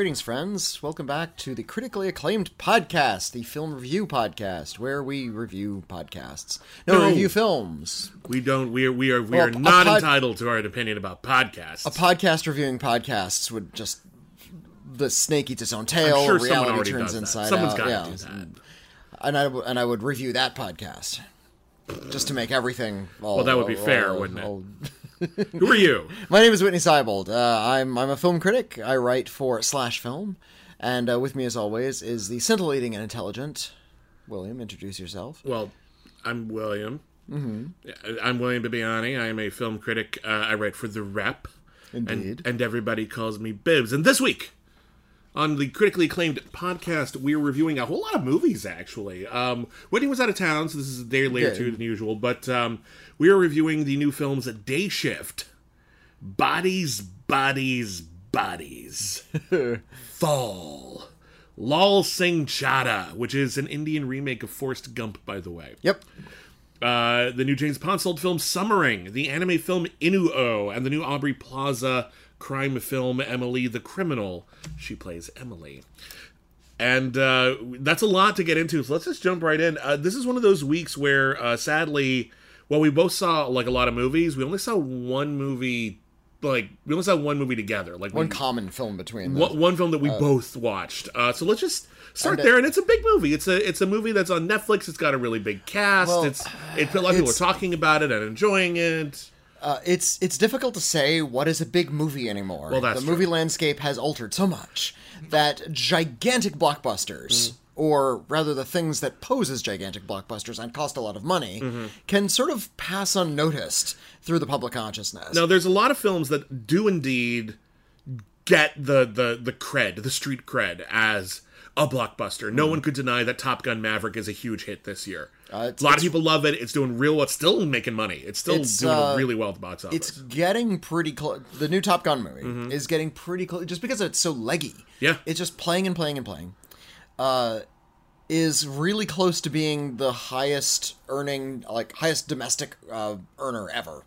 Greetings, friends. Welcome back to the critically acclaimed podcast, the film review podcast, where we review podcasts. No, No. review films. We don't. We are. We are. We Well, are a not pod- entitled to our opinion about podcasts. A podcast reviewing podcasts would just the snake eats its own tail. I'm sure someone reality already turns does that. inside Someone's out. got to yeah. do that. And I w- and I would review that podcast just to make everything. All, Well, that would be fair, wouldn't it? Who are you? My name is Whitney Seibold. Uh, I'm I'm a film critic. I write for Slash Film, and uh, with me, as always, is the scintillating and intelligent William. Introduce yourself. Well, I'm William. Mm-hmm. I'm William Bibiani. I am a film critic. Uh, I write for TheWrap. Indeed. And, and everybody calls me Bibbs. And this week, on the critically acclaimed podcast, we're reviewing a whole lot of movies, actually. Um, Whitney was out of town, so this is a day later Yeah. too than usual. But um, we are reviewing the new films Day Shift, Bodies, Bodies, Bodies, Fall, Lal Singh Chaddha, which is an Indian remake of Forrest Gump, by the way. Yep. Uh, the new James Ponsoldt film Summering, the anime film Inu-Oh, and the new Aubrey Plaza crime film Emily the Criminal. She plays Emily. And uh, that's a lot to get into, so let's just jump right in. Uh, this is one of those weeks where, uh, sadly, while we both saw like a lot of movies, we only saw one movie. Like we only saw one movie together. Like One we, common film between them. one, one film that we both watched. Uh, so let's just start and it- there. And it's a big movie. It's a it's a movie that's on Netflix. It's got a really big cast. Well, it's it, a lot of people are talking about it and enjoying it. Uh, it's it's difficult to say what is a big movie anymore. Well, that's the true. movie landscape has altered so much that gigantic blockbusters, Mm. or rather the things that pose as gigantic blockbusters and cost a lot of money, Mm-hmm. can sort of pass unnoticed through the public consciousness. Now, there's a lot of films that do indeed get the the the cred, the street cred, as a blockbuster. No one could deny that Top Gun Maverick is a huge hit this year. Mm. Uh, it's- a lot of people love it. It's doing real well. It's still making money. It's still It's, doing uh, really well at the box office. It's getting pretty close. The new Top Gun movie is getting pretty close, just because it's so leggy. Mm-hmm. Yeah. it's just playing and playing and playing. Uh, is really close to being the highest earning, like highest domestic uh, earner ever.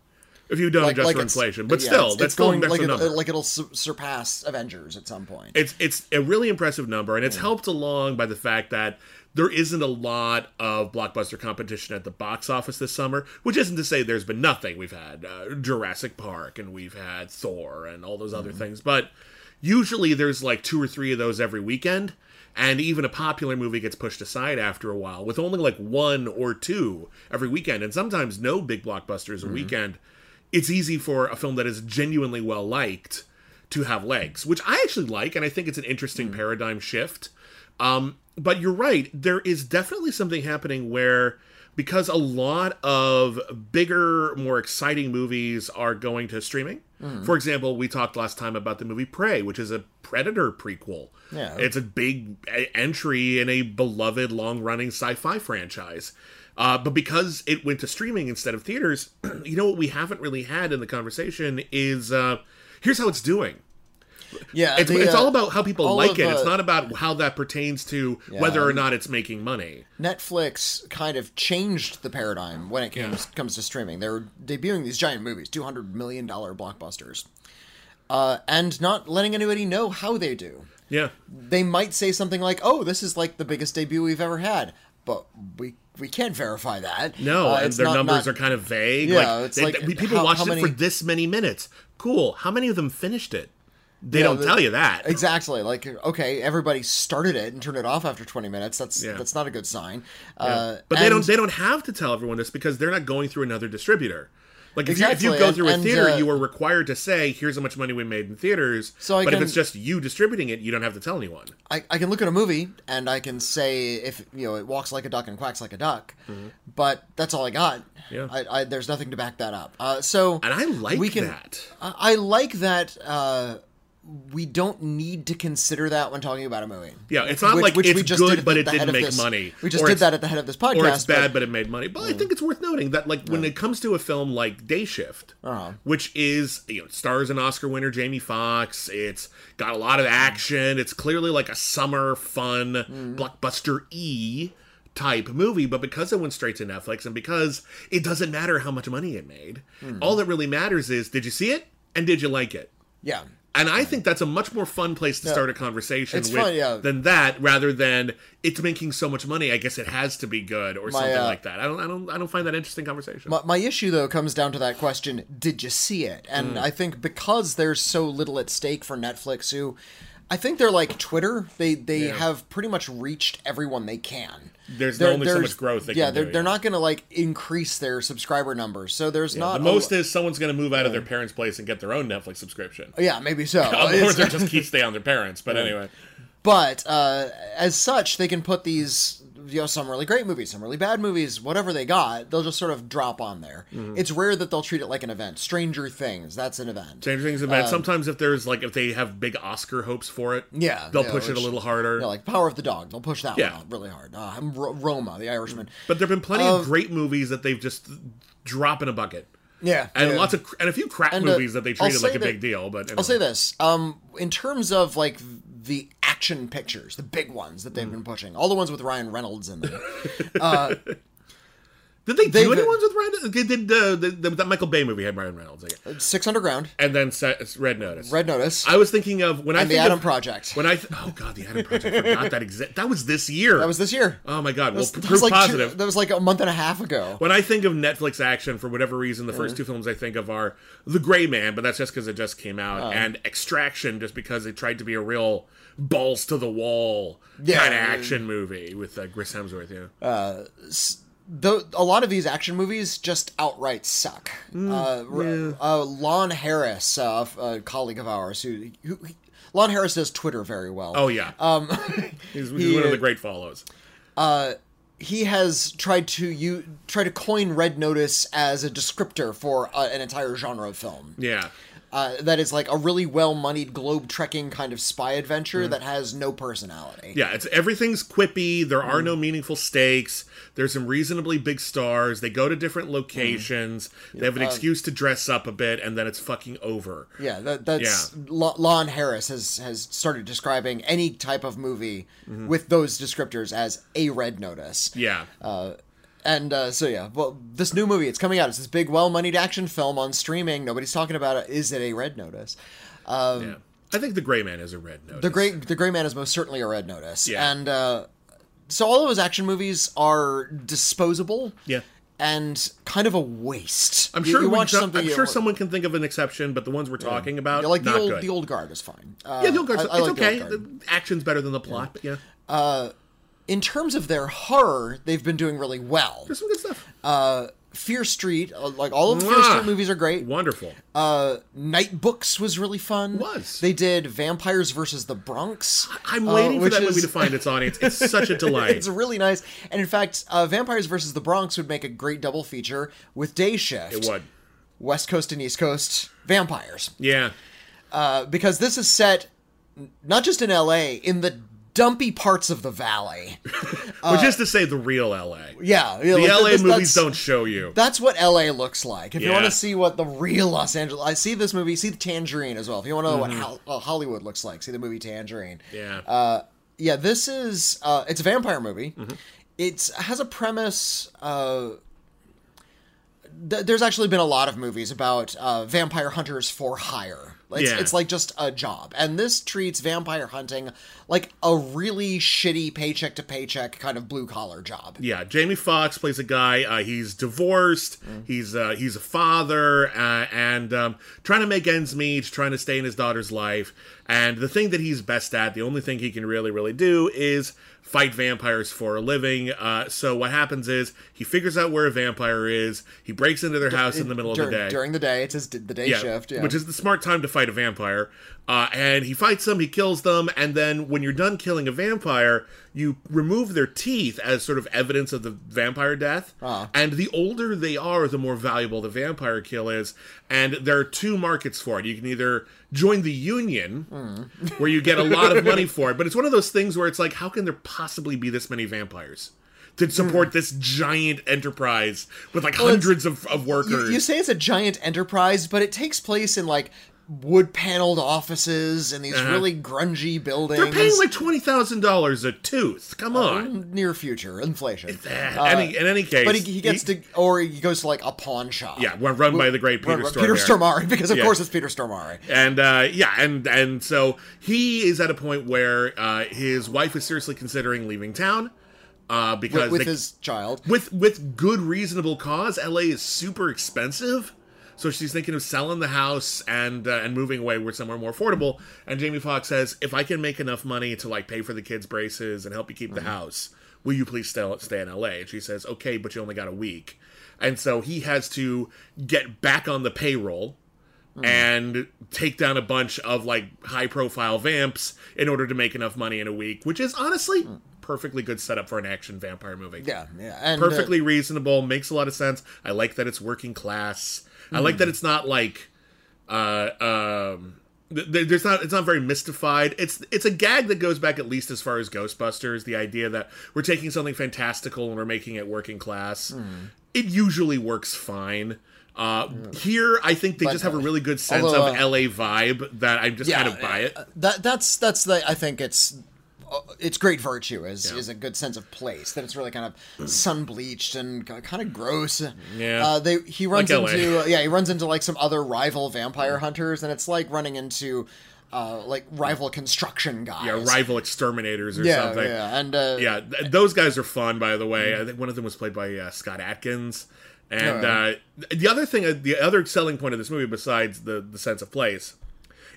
If you don't adjust for inflation, uh, but yeah, still, it's, that's it's going an like it, number. like it'll su- surpass Avengers at some point. it's it's a really impressive number, and it's helped along by the fact that there isn't a lot of blockbuster competition at the box office this summer. Which isn't to say there's been nothing. We've had uh, Jurassic Park, and we've had Thor, and all those other mm-hmm. things. But usually there's like two or three of those every weekend, and even a popular movie gets pushed aside after a while, with only like one or two every weekend, and sometimes no big blockbusters a mm-hmm. weekend. It's easy for a film that is genuinely well liked to have legs, which I actually like, and I think it's an interesting paradigm shift. Um, but you're right, there is definitely something happening where because a lot of bigger, more exciting movies are going to streaming. For example, we talked last time about the movie Prey, which is a Predator prequel. Yeah. It's a big entry in a beloved, long running sci fi franchise. Uh, but because it went to streaming instead of theaters, you know what we haven't really had in the conversation is uh, here's how it's doing. yeah, It's, the, it's uh, all about how people like it. It's uh, not about how that pertains to whether or not it's making money. Netflix kind of changed the paradigm when it comes comes to streaming. They're debuting these giant movies, two hundred million dollar blockbusters, uh, and not letting anybody know how they do. Yeah. They might say something like, "Oh, this is like the biggest debut we've ever had," but we we can't verify that. No, Uh, and their not- numbers not- are kind of vague. Yeah, like, it's they- like, they- people how- watched how it for this many minutes. Cool. How many of them finished it? They Yeah, don't the- tell you that. Exactly. Like, okay, everybody started it and turned it off after 20 minutes. That's Yeah. that's not a good sign. Uh, but they don't. They don't have to tell everyone this because they're not going through another distributor. Like if, you, if you go and- through a and, theater, uh, you are required to say, "Here's how much money we made in theaters." So I but if it's just you distributing it, you don't have to tell anyone. I, I can look at a movie and I can say if you know it walks like a duck and quacks like a duck, but that's all I got. Mm-hmm. Yeah. I, I, there's nothing to back that up. Uh, so And I like we can, that. I, I like that. Uh, we don't need to consider that when talking about a movie. Yeah, it's not like it's good, at but it didn't make this- money, We just did that at the head of this podcast. or it's bad, but- but, it made money. But I think it's worth noting that, like, when it comes to a film like Day Shift, Uh-huh. which is you know stars an Oscar winner Jamie Foxx, it's got a lot of action. It's clearly like a summer fun Mm-hmm. blockbuster e type movie, but because it went straight to Netflix and because it doesn't matter how much money it made, Mm-hmm. all that really matters is did you see it and did you like it? yeah. And I think that's a much more fun place to start a conversation with fun, yeah. than that, rather than it's making so much money. I guess it has to be good or something uh, like that. I don't, I don't, I don't find that interesting conversation. My, my issue though comes down to that question: Did you see it? Mm. And I think because there's so little at stake for Netflix, who I think they're like Twitter. They they Yeah. have pretty much reached everyone they can. There's There- only so much growth they yeah, can they're do, they're yeah. not going to like increase their subscriber numbers. So there's not the a- most is someone's going to move out of their parents' place and get their own Netflix subscription. yeah, maybe so. or they'll just keep stay on their parents. But anyway, but uh, as such, they can put these, you know, some really great movies, some really bad movies, whatever they got, they'll just sort of drop on there. Mm-hmm. It's rare that they'll treat it like an event. Stranger Things, that's an event. Stranger Things event. Sometimes if there's like if they have big Oscar hopes for it, Um, Yeah, they'll push it a little harder. Yeah, like Power of the Dog. They'll push that Yeah. one out really hard. Uh, Roma, the Irishman. but there've been plenty Of- of great movies that they've just drop in a bucket, Yeah, and yeah. lots of and a few crap And, uh, movies that they treated like say a that- big deal. But I'll say this: um, in terms of like the action pictures, the big ones that Mm. they've been pushing, all the ones with Ryan Reynolds in them. Did they They've- do any ones with Ryan? They did uh, the, the, that Michael Bay movie had Ryan Reynolds, I. Six Underground, and then Red Notice. Red Notice, I was thinking of when I and the think Adam of, Project. When I th- oh god, the Adam Project. I forgot that exist. That was this year. that was this year. Oh my god. That was, well, that proof was like two- that was like a month and a half ago. when I think of Netflix action, for whatever reason, the first two films I think of are The Gray Man, but that's just because it just came out, Oh. and Extraction, just because it tried to be a real balls to the wall Yeah. kind of action movie with uh, Chris Hemsworth. Yeah. Though a lot of these action movies just outright suck. Mm, uh, r- uh, Lon Harris, uh, a colleague of ours, who, who Lon Harris does Twitter very well. oh yeah. Um, he's, he's he- one of the great follows. he has tried to you try to coin Red Notice as a descriptor for uh, an entire genre of film. Yeah. Uh, that is like a really well-moneyed globe trekking kind of spy adventure that has no personality. Mm. Yeah, it's everything's quippy. There are Mm. no meaningful stakes. There's some reasonably big stars. They go to different locations. Mm. They have an Uh, excuse to dress up a bit, and then it's fucking over. Yeah, that, that's Lo- Lon Harris has has started describing any type of movie with those descriptors as a red notice. Yeah. And uh, so yeah, well, this new movie it's coming out. It's this big, well-moneyed action film on streaming. Nobody's talking about it. Is it a red notice? yeah. I think The Gray Man is a red notice. The great, the Gray Man is most certainly a red notice. Yeah. And uh, so all of those action movies are disposable. Yeah. And kind of a waste. I'm sure. you we- watch some- something. I'm sure someone can think of an exception, but the ones we're talking about, Yeah, like the not old, good. the old guard is fine. Uh, yeah, the old I- I it's like okay. guard. The action's better than the plot, but yeah, in terms of their horror, they've been doing really well. there's some good stuff. Uh, Fear Street, uh, like all of the Fear Street movies are great. Wonderful. Uh, Night Books was really fun. Was. they did Vampires versus the Bronx? I'm uh, waiting for which that is- movie to find its audience. It's such a delight. It's really nice, and in fact, uh, Vampires versus the Bronx would make a great double feature with Day Shift. it would. West Coast and East Coast vampires, Yeah. uh, because this is set not just in L.A. in the dumpy parts of the valley. Which is to say, the real LA. Yeah, The LA movies don't show you. That's what LA looks like. If you want to see what the real Los Angeles, I see this movie. See the Tangerine as well. If you want to know what Hol- uh, Hollywood looks like, see the movie Tangerine. Yeah. Uh, yeah, this is uh, it's a vampire movie. Mm-hmm. It has a premise. Uh, th- there's actually been a lot of movies about uh, vampire hunters for hire. It's, Yeah. it's like just a job, and this treats vampire hunting like a really shitty paycheck to paycheck kind of blue collar job. Yeah, Jamie Foxx plays a guy. Uh, he's divorced. He's uh, he's a father uh, and um, trying to make ends meet, trying to stay in his daughter's life. And the thing that he's best at, the only thing he can really really do, is fight vampires for a living. Uh, so what happens is he figures out where a vampire is. He breaks into their house in the middle during, of the day. during the day. It's his the day shift. Yeah, which is the smart time to fight a vampire. Uh, and he fights them, he kills them, and then when you're done killing a vampire, you remove their teeth as sort of evidence of the vampire death. Ah. And the older they are, the more valuable the vampire kill is. And there are two markets for it. You can either join the union, Hmm. where you get a lot of money for it, but it's one of those things where it's like, how can there possibly be this many vampires? To support this giant enterprise with like Hmm. it's- hundreds of, of workers. you, you say it's a giant enterprise, but it takes place in like wood paneled offices and these really grungy buildings. Uh-huh. They're paying like twenty thousand dollars a tooth. Come on. near future inflation. Eh, any, in any case, But he, he gets to, or he goes to like a pawn shop. yeah, well, run by the great Peter Run- run- Stormare. Peter Stormare, because of Yeah. course it's Peter Stormare. and uh, yeah, and and so he is at a point where uh, his wife is seriously considering leaving town uh, because With, with they- his child. with with good reasonable cause. LA is super expensive. So she's thinking of selling the house and uh, and moving away with somewhere more affordable. And Jamie Foxx says, "If I can make enough money to like pay for the kids' braces and help you keep the house, will you please stay stay in LA?" And she says, "Okay, but you only got a week." And so he has to get back on the payroll and take down a bunch of like high profile vamps in order to make enough money in a week, which is honestly perfectly good setup for an action vampire movie Yeah, yeah. And, uh, perfectly reasonable makes a lot of sense i like that it's working class i Hmm. like that it's not like uh um th- th- there's not it's not very mystified. It's it's a gag that goes back at least as far as ghostbusters the idea that we're taking something fantastical and we're making it working class. Hmm. it usually works fine. Uh here i think they But, just have a uh, really good sense although, of uh, la vibe that i just kind of buy it That that's that's the I think it's it's great virtue is Yeah. is a good sense of place that it's really kind of sun bleached and kind of gross. Yeah. Uh, they he runs Like into uh, yeah he runs into like some other rival vampire hunters and it's like running into uh, like rival construction guys. yeah rival exterminators or Yeah, something yeah, and uh, yeah, th- those guys are fun, by the way. I think one of them was played by uh, Scott Adkins. And Oh, uh, the other thing, uh, the other selling point of this movie, besides the the sense of place,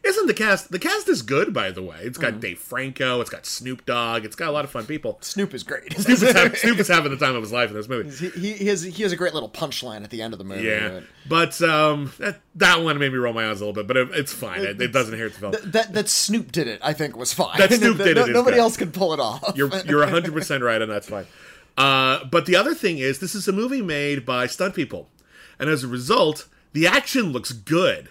isn't the cast. The cast is good, by the way. It's got Mm-hmm. Dave Franco. It's got Snoop Dogg. It's got a lot of fun people. Snoop is great. Snoop is, having, Snoop is having the time of his life in this movie. he, he, he has he has a great little punchline at the end of the movie. Yeah, but um, that, that one made me roll my eyes a little bit, but it, it's fine. It, it doesn't hurt the film. That, that that Snoop did it, I think, was fine. That Snoop did it No- is Nobody good. else could pull it off. You're you're 100 percent right, and that's fine. Uh, but the other thing is, this is a movie made by stunt people, and as a result, the action looks good.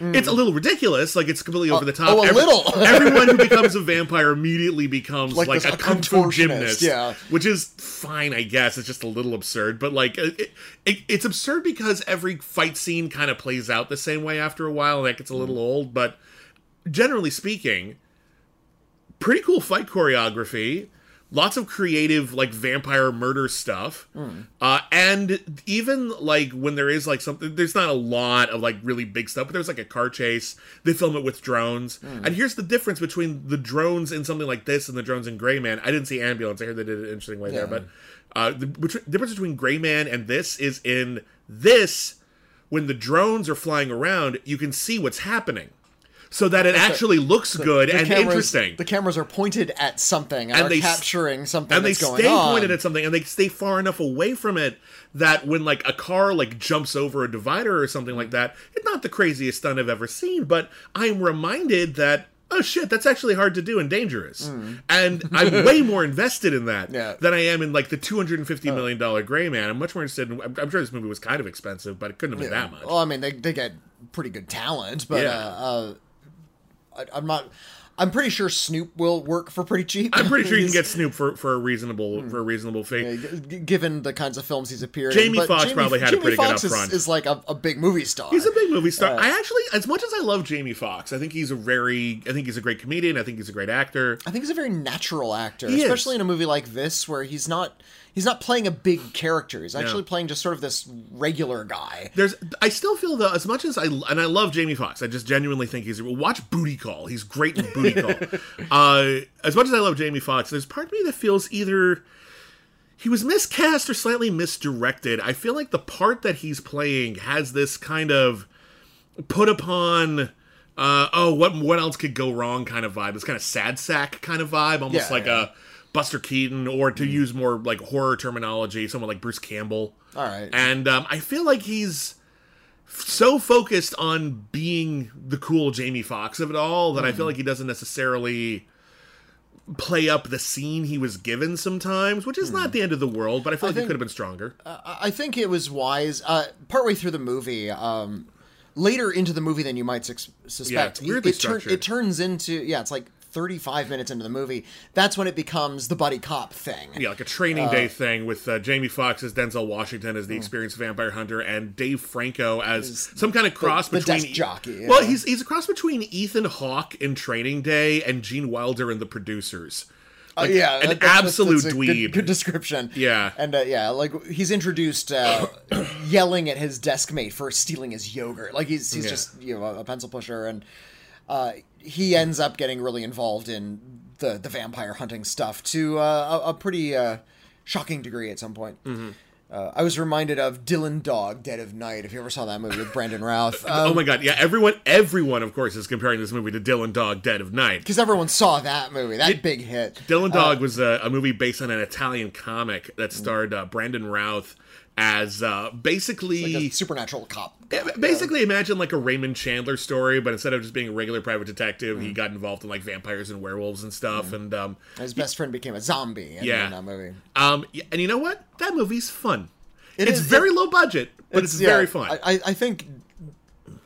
It's a little ridiculous, like it's completely over the top. oh, a little. everyone who becomes a vampire immediately becomes like, Like a kung fu gymnast, yeah. which is fine, I guess. It's just a little absurd, but like it, it, it's absurd because every fight scene kind of plays out the same way after a while, and that gets a little mm. old. But generally speaking, pretty cool fight choreography lots of creative like vampire murder stuff. Uh, and even like when there is like something there's not a lot of like really big stuff but there's like a car chase. They film it with drones. And here's the difference between the drones in something like this and the drones in gray man. I didn't see ambulance. I heard they did it an interesting way there but uh, the difference between gray man and this is in this when the drones are flying around you can see what's happening so that it actually looks good The and cameras- interesting The cameras are pointed at something and, And they capturing something and they stay on. pointed at something and they stay far enough away from it that when like a car like jumps over a divider or something like that it's not the craziest stunt i've ever seen but i'm reminded that oh shit that's actually hard to do and dangerous and i'm way more invested in that. Yeah. than i am in like the 250 million dollar gray man i'm much more interested in I'm, I'm sure this movie was kind of expensive but it couldn't have been that much Well, I mean, they, they get pretty good talent, but Yeah. uh, uh, I, I'm not. I'm pretty sure Snoop will work for pretty cheap. i'm pretty sure you can get snoop for, for a reasonable Hmm. for a reasonable fee g- g- given the kinds of films he's appeared Jamie in. But Foxx probably had a Jamie pretty good Foxx is, upfront. is like a, a big movie star. He's a big movie star. I actually, as much as I love Jamie Foxx, I think he's a very, I think he's a great comedian. I think he's a great actor. I think he's a very natural actor, He is. especially in a movie like this where he's not he's not playing a big character. He's actually playing just sort of this regular guy. There's, I still feel though, as much as I and I love Jamie Foxx, I just genuinely think he's. Watch Booty Call. He's great in Booty Call. uh, as much as I love Jamie Foxx, there's part of me that feels either he was miscast or slightly misdirected. I feel like the part that he's playing has this kind of put upon. Uh, oh, what what else could go wrong? Kind of vibe. This kind of sad sack kind of vibe, almost Yeah, like yeah. a Buster Keaton, or to use more like horror terminology, someone like Bruce Campbell. All right. And um, I feel like he's so focused on being the cool Jamie Foxx of it all that I feel like he doesn't necessarily play up the scene he was given sometimes, which is not the end of the world, but I feel like he think- could have been stronger. I I think it was wise. Uh, partway through the movie, um, later into the movie than you might sus- suspect, it's weirdly it, tur- it turns into yeah, it's like thirty-five minutes into the movie. That's when it becomes the buddy cop thing. Yeah, like a training day thing with uh, Jamie Foxx as Denzel Washington as the experienced vampire hunter and Dave Franco as some kind of cross the between desk jockey, Well, yeah. he's he's a cross between Ethan Hawke in Training Day and Gene Wilder in The Producers. Uh, yeah, an that's- absolute that's dweeb. Good, good description. Yeah. and uh, yeah, like he's introduced uh, yelling at his desk mate for stealing his yogurt. Like he's he's Yeah. just you know a pencil pusher, and uh, he ends up getting really involved in the the vampire hunting stuff to uh, a, a pretty uh, shocking degree at some point. Mm-hmm. Uh, I was reminded of Dylan Dog, Dead of Night. If you ever saw that movie with Brandon Routh, um, oh my god, yeah, everyone everyone of course is comparing this movie to Dylan Dog Dead of Night. because everyone saw that movie, that big hit. Dylan Dog was a, a movie based on an Italian comic that starred uh, Brandon Routh as uh, basically Like supernatural cop. Yeah, Basically, imagine like a Raymond Chandler story, but instead of just being a regular private detective, Mm. he got involved in like vampires and werewolves and stuff. And um, His best friend became a zombie in, Yeah. in that movie. um, and you know what? That movie's fun. It it's is- very low budget, but it's, yeah, very fun. I, I- think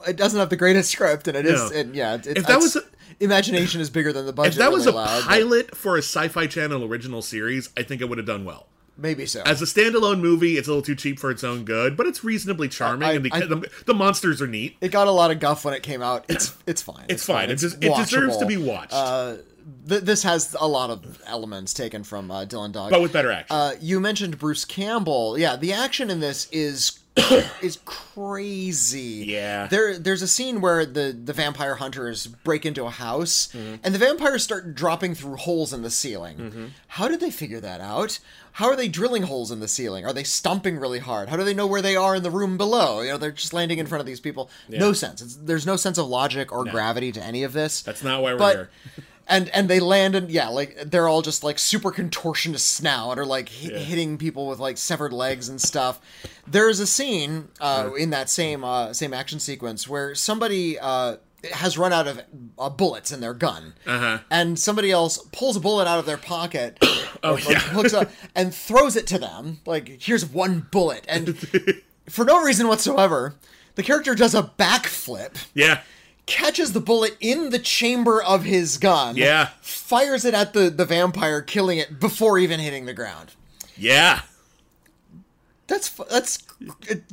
it doesn't have the greatest script, and it is. No. It, yeah, it, If that was a- imagination is bigger than the budget. if that was really a allowed, but pilot for a Sci-Fi Channel original series, I think it would have done well. Maybe so. As a standalone movie, it's a little too cheap for its own good, but it's reasonably charming, I- and the, I- the the monsters are neat. it got a lot of guff when it came out. It's it's fine. It's fine. It just- it deserves to be watched. Uh, th- this has a lot of elements taken from uh, Dylan Dog. But with better action. Uh, you mentioned Bruce Campbell. Yeah, the action in this is is crazy. Yeah. There there's a scene where the the vampire hunters break into a house Mm-hmm. and the vampires start dropping through holes in the ceiling. Mm-hmm. How did they figure that out? How are they drilling holes in the ceiling? Are they stomping really hard? How do they know where they are in the room below? You know, they're just landing in front of these people. No sense. It's, there's no sense of logic or gravity to any of this. That's not why we're but, here. and and they land and yeah, like they're all just like super contortionists now and are like hit, hitting people with like severed legs and stuff. There's a scene uh, in that same uh, same action sequence where somebody uh, has run out of uh, bullets in their gun, Uh-huh. and somebody else pulls a bullet out of their pocket, Oh, or hooks up and throws it to them. Like here's one bullet, and for no reason whatsoever, the character does a backflip yeah. Catches the bullet in the chamber of his gun. Yeah. Fires it at the, the vampire, killing it before even hitting the ground. Yeah. That's that's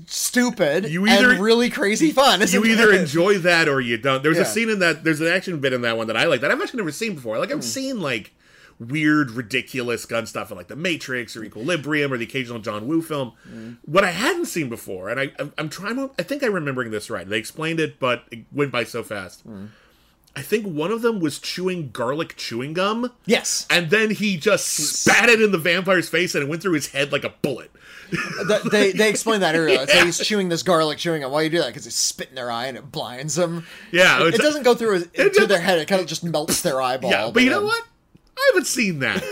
stupid You either- and really crazy fun. You either it? enjoy that or you don't. There's a scene in that. There's an action bit in that one that I like that I've actually never seen before. Like I've Hmm. seen like weird, ridiculous gun stuff in like The Matrix or Equilibrium or the occasional John Woo film. Hmm. What I hadn't seen before, and I, I'm, I'm trying to. I think I'm remembering this right. They explained it, but it went by so fast. Hmm. I think one of them was chewing garlic chewing gum. Yes. And then he just spat it in the vampire's face, and it went through his head like a bullet. Th- they they explained that earlier. So he's chewing this garlic, chewing it. Why you do that? Because it's spit in their eye and it blinds them. Yeah, It, it doesn't go through his, to just- their head. It kind of just melts their eyeball. Yeah, but you know what? I haven't seen that.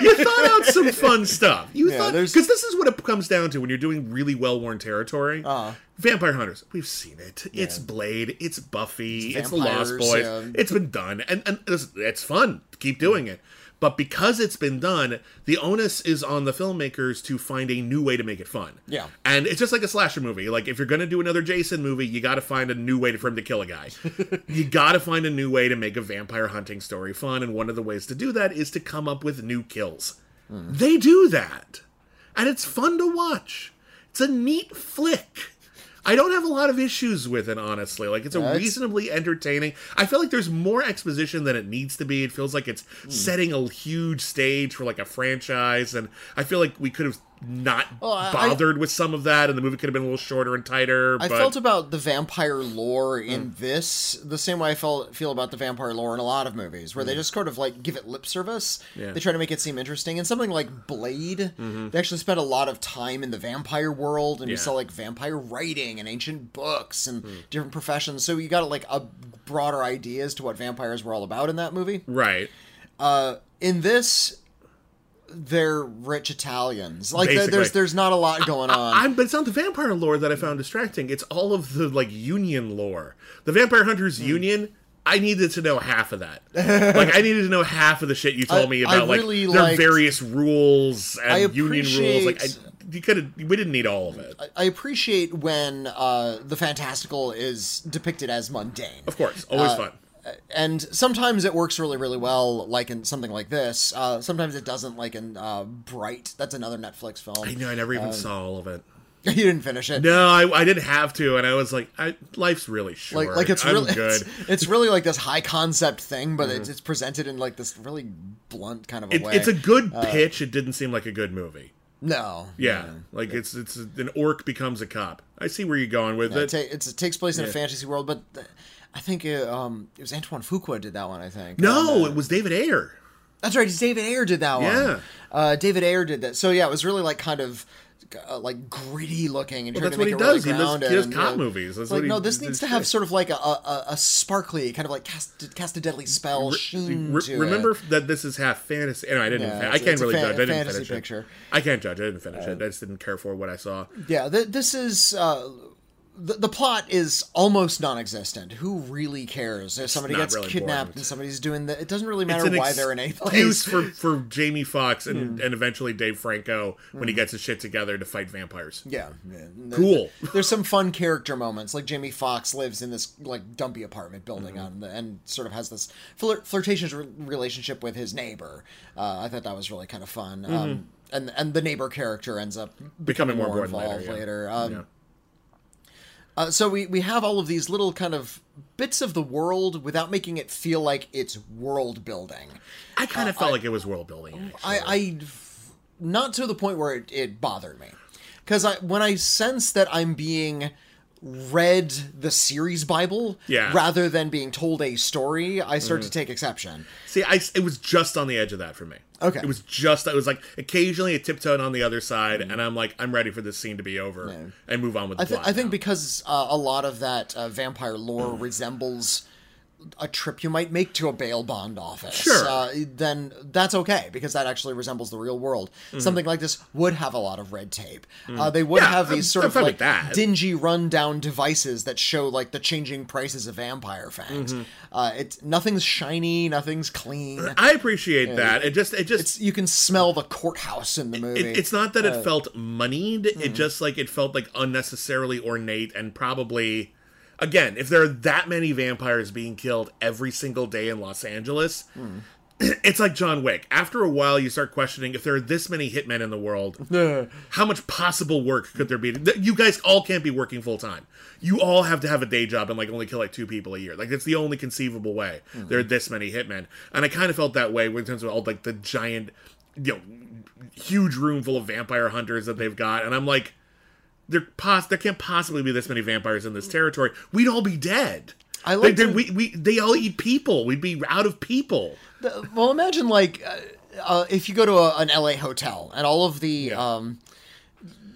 you thought out some fun stuff. You Yeah, thought because this is what it comes down to when you're doing really well worn territory. Uh-huh. Vampire Hunters, we've seen it. It's Blade, it's Buffy, it's, the Lost Boys. yeah. It's been done, and and it's, it's fun. Keep doing it. But because it's been done, the onus is on the filmmakers to find a new way to make it fun. Yeah. And it's just like a slasher movie. Like if you're gonna do another Jason movie, you got to find a new way for him to kill a guy. you got to find a new way to make a vampire hunting story fun, and one of the ways to do that is to come up with new kills. Hmm. They do that, and it's fun to watch. It's a neat flick. I don't have a lot of issues with it, honestly. Like it's a it's- reasonably entertaining. I feel like there's more exposition than it needs to be. It feels like it's Hmm. setting a huge stage for like a franchise, and I feel like we could have not oh, Well, I- bothered with some of that, and the movie could have been a little shorter and tighter. I but felt about the vampire lore in mm. this the same way I felt feel about the vampire lore in a lot of movies, where they mm. just sort of like give it lip service. Yeah. They try to make it seem interesting. And something like Blade, mm-hmm. they actually spent a lot of time in the vampire world, and you Yeah. saw like vampire writing and ancient books and mm. different professions. So you got like a broader idea as to what vampires were all about in that movie. right. Uh, in this, they're rich Italians. Like Basically. there's there's not a lot going on. I'm, but it's not the vampire lore that I found distracting. It's all of the like union lore. The Vampire Hunters Hmm. Union. I needed to know half of that. like I needed to know half of the shit you told I- me about, really like their liked- various rules and I union rules. Like I, you could have. We didn't need all of it. I appreciate when uh, the fantastical is depicted as mundane. Of course, always Uh, fun. And sometimes it works really really well like in something like this uh, sometimes it doesn't like in uh, bright that's another netflix film I know. I never um, even saw all of it. you didn't finish it No, I, I didn't have to, and I was like, I, life's really short. like like it's I'm really good. It's, it's really like this high concept thing but it's, it's presented in like this really blunt kind of a It, way it's a good uh, pitch. It didn't seem like a good movie. no Yeah, like it's it's an orc becomes a cop. I see where you're going with it, it. it takes place in a fantasy world but th- i think uh, um, it was antoine fuqua did that one i think no, uh, it was David Ayer. That's right. David Ayer did that one. Yeah. Uh, David Ayer did that. So yeah, it was really like kind of uh, like gritty looking and Well, that's to what he it really does. He does- he does and, cop uh, movies. That's like he- no, this needs to shit. have sort of like a, a, a sparkly kind of like cast cast a deadly spell sheen Re- remember it. that this is half fantasy. I didn't. Yeah, fin- I can't really judge. I didn't finish picture. it. I can't judge. I didn't finish it. I just didn't care for what I saw. Yeah, th- this is. Uh, the, the plot is almost non-existent. Who really cares if somebody gets really kidnapped important. and somebody's doing the? It doesn't really matter why they're in a place. Hmm. for for Jamie Foxx and and eventually Dave Franco when he gets his shit together to fight vampires. Yeah, yeah. Cool. There's some fun character moments, like Jamie Foxx lives in this like dumpy apartment building Mm-hmm. on the, and sort of has this flirt, flirtatious re- relationship with his neighbor. Uh, I thought that was really kind of fun. Um, and and the neighbor character ends up Mm-hmm. Becoming more important involved later, later. yeah. Um, Yeah. Uh, so we we have all of these little kind of bits of the world without making it feel like it's world building. I kind of felt like it was world building. I, I not to the point where it, it bothered me because I when I sense that I'm being read the series Bible Yeah. rather than being told a story, I start to take exception. See, I it was just on the edge of that for me. Okay. It was just it was like occasionally it tiptoed on the other side, and I'm like, I'm ready for this scene to be over and move on with the I, th- plot. I think because uh, a lot of that uh, vampire lore resembles a trip you might make to a bail bond office. Sure. Uh, then that's okay because that actually resembles the real world. Something like this would have a lot of red tape. Uh, they would Mm-hmm. Yeah, have I'm- these sort I'm of with like that. dingy rundown devices that show like the changing prices of vampire fangs. Mm-hmm. Uh, it's nothing's shiny, nothing's clean. I appreciate that. It just it just It's you can smell the courthouse in the movie. it, it's not that it Uh, felt moneyed. It just like it felt like unnecessarily ornate and probably. Again, if there are that many vampires being killed every single day in Los Angeles, it's like John Wick. After a while, you start questioning if there are this many hitmen in the world, how much possible work could there be? You guys all can't be working full time. You all have to have a day job and like only kill like two people a year. Like it's the only conceivable way. There are this many hitmen, and I kind of felt that way in terms of all like the giant, you know, huge room full of vampire hunters that they've got, and I'm like, there pos- there can't possibly be this many vampires in this territory. We'd all be dead. I like they, to- we, we they all eat people. We'd be out of people. The- well, imagine like uh, uh, if you go to a, an LA hotel and all of the um,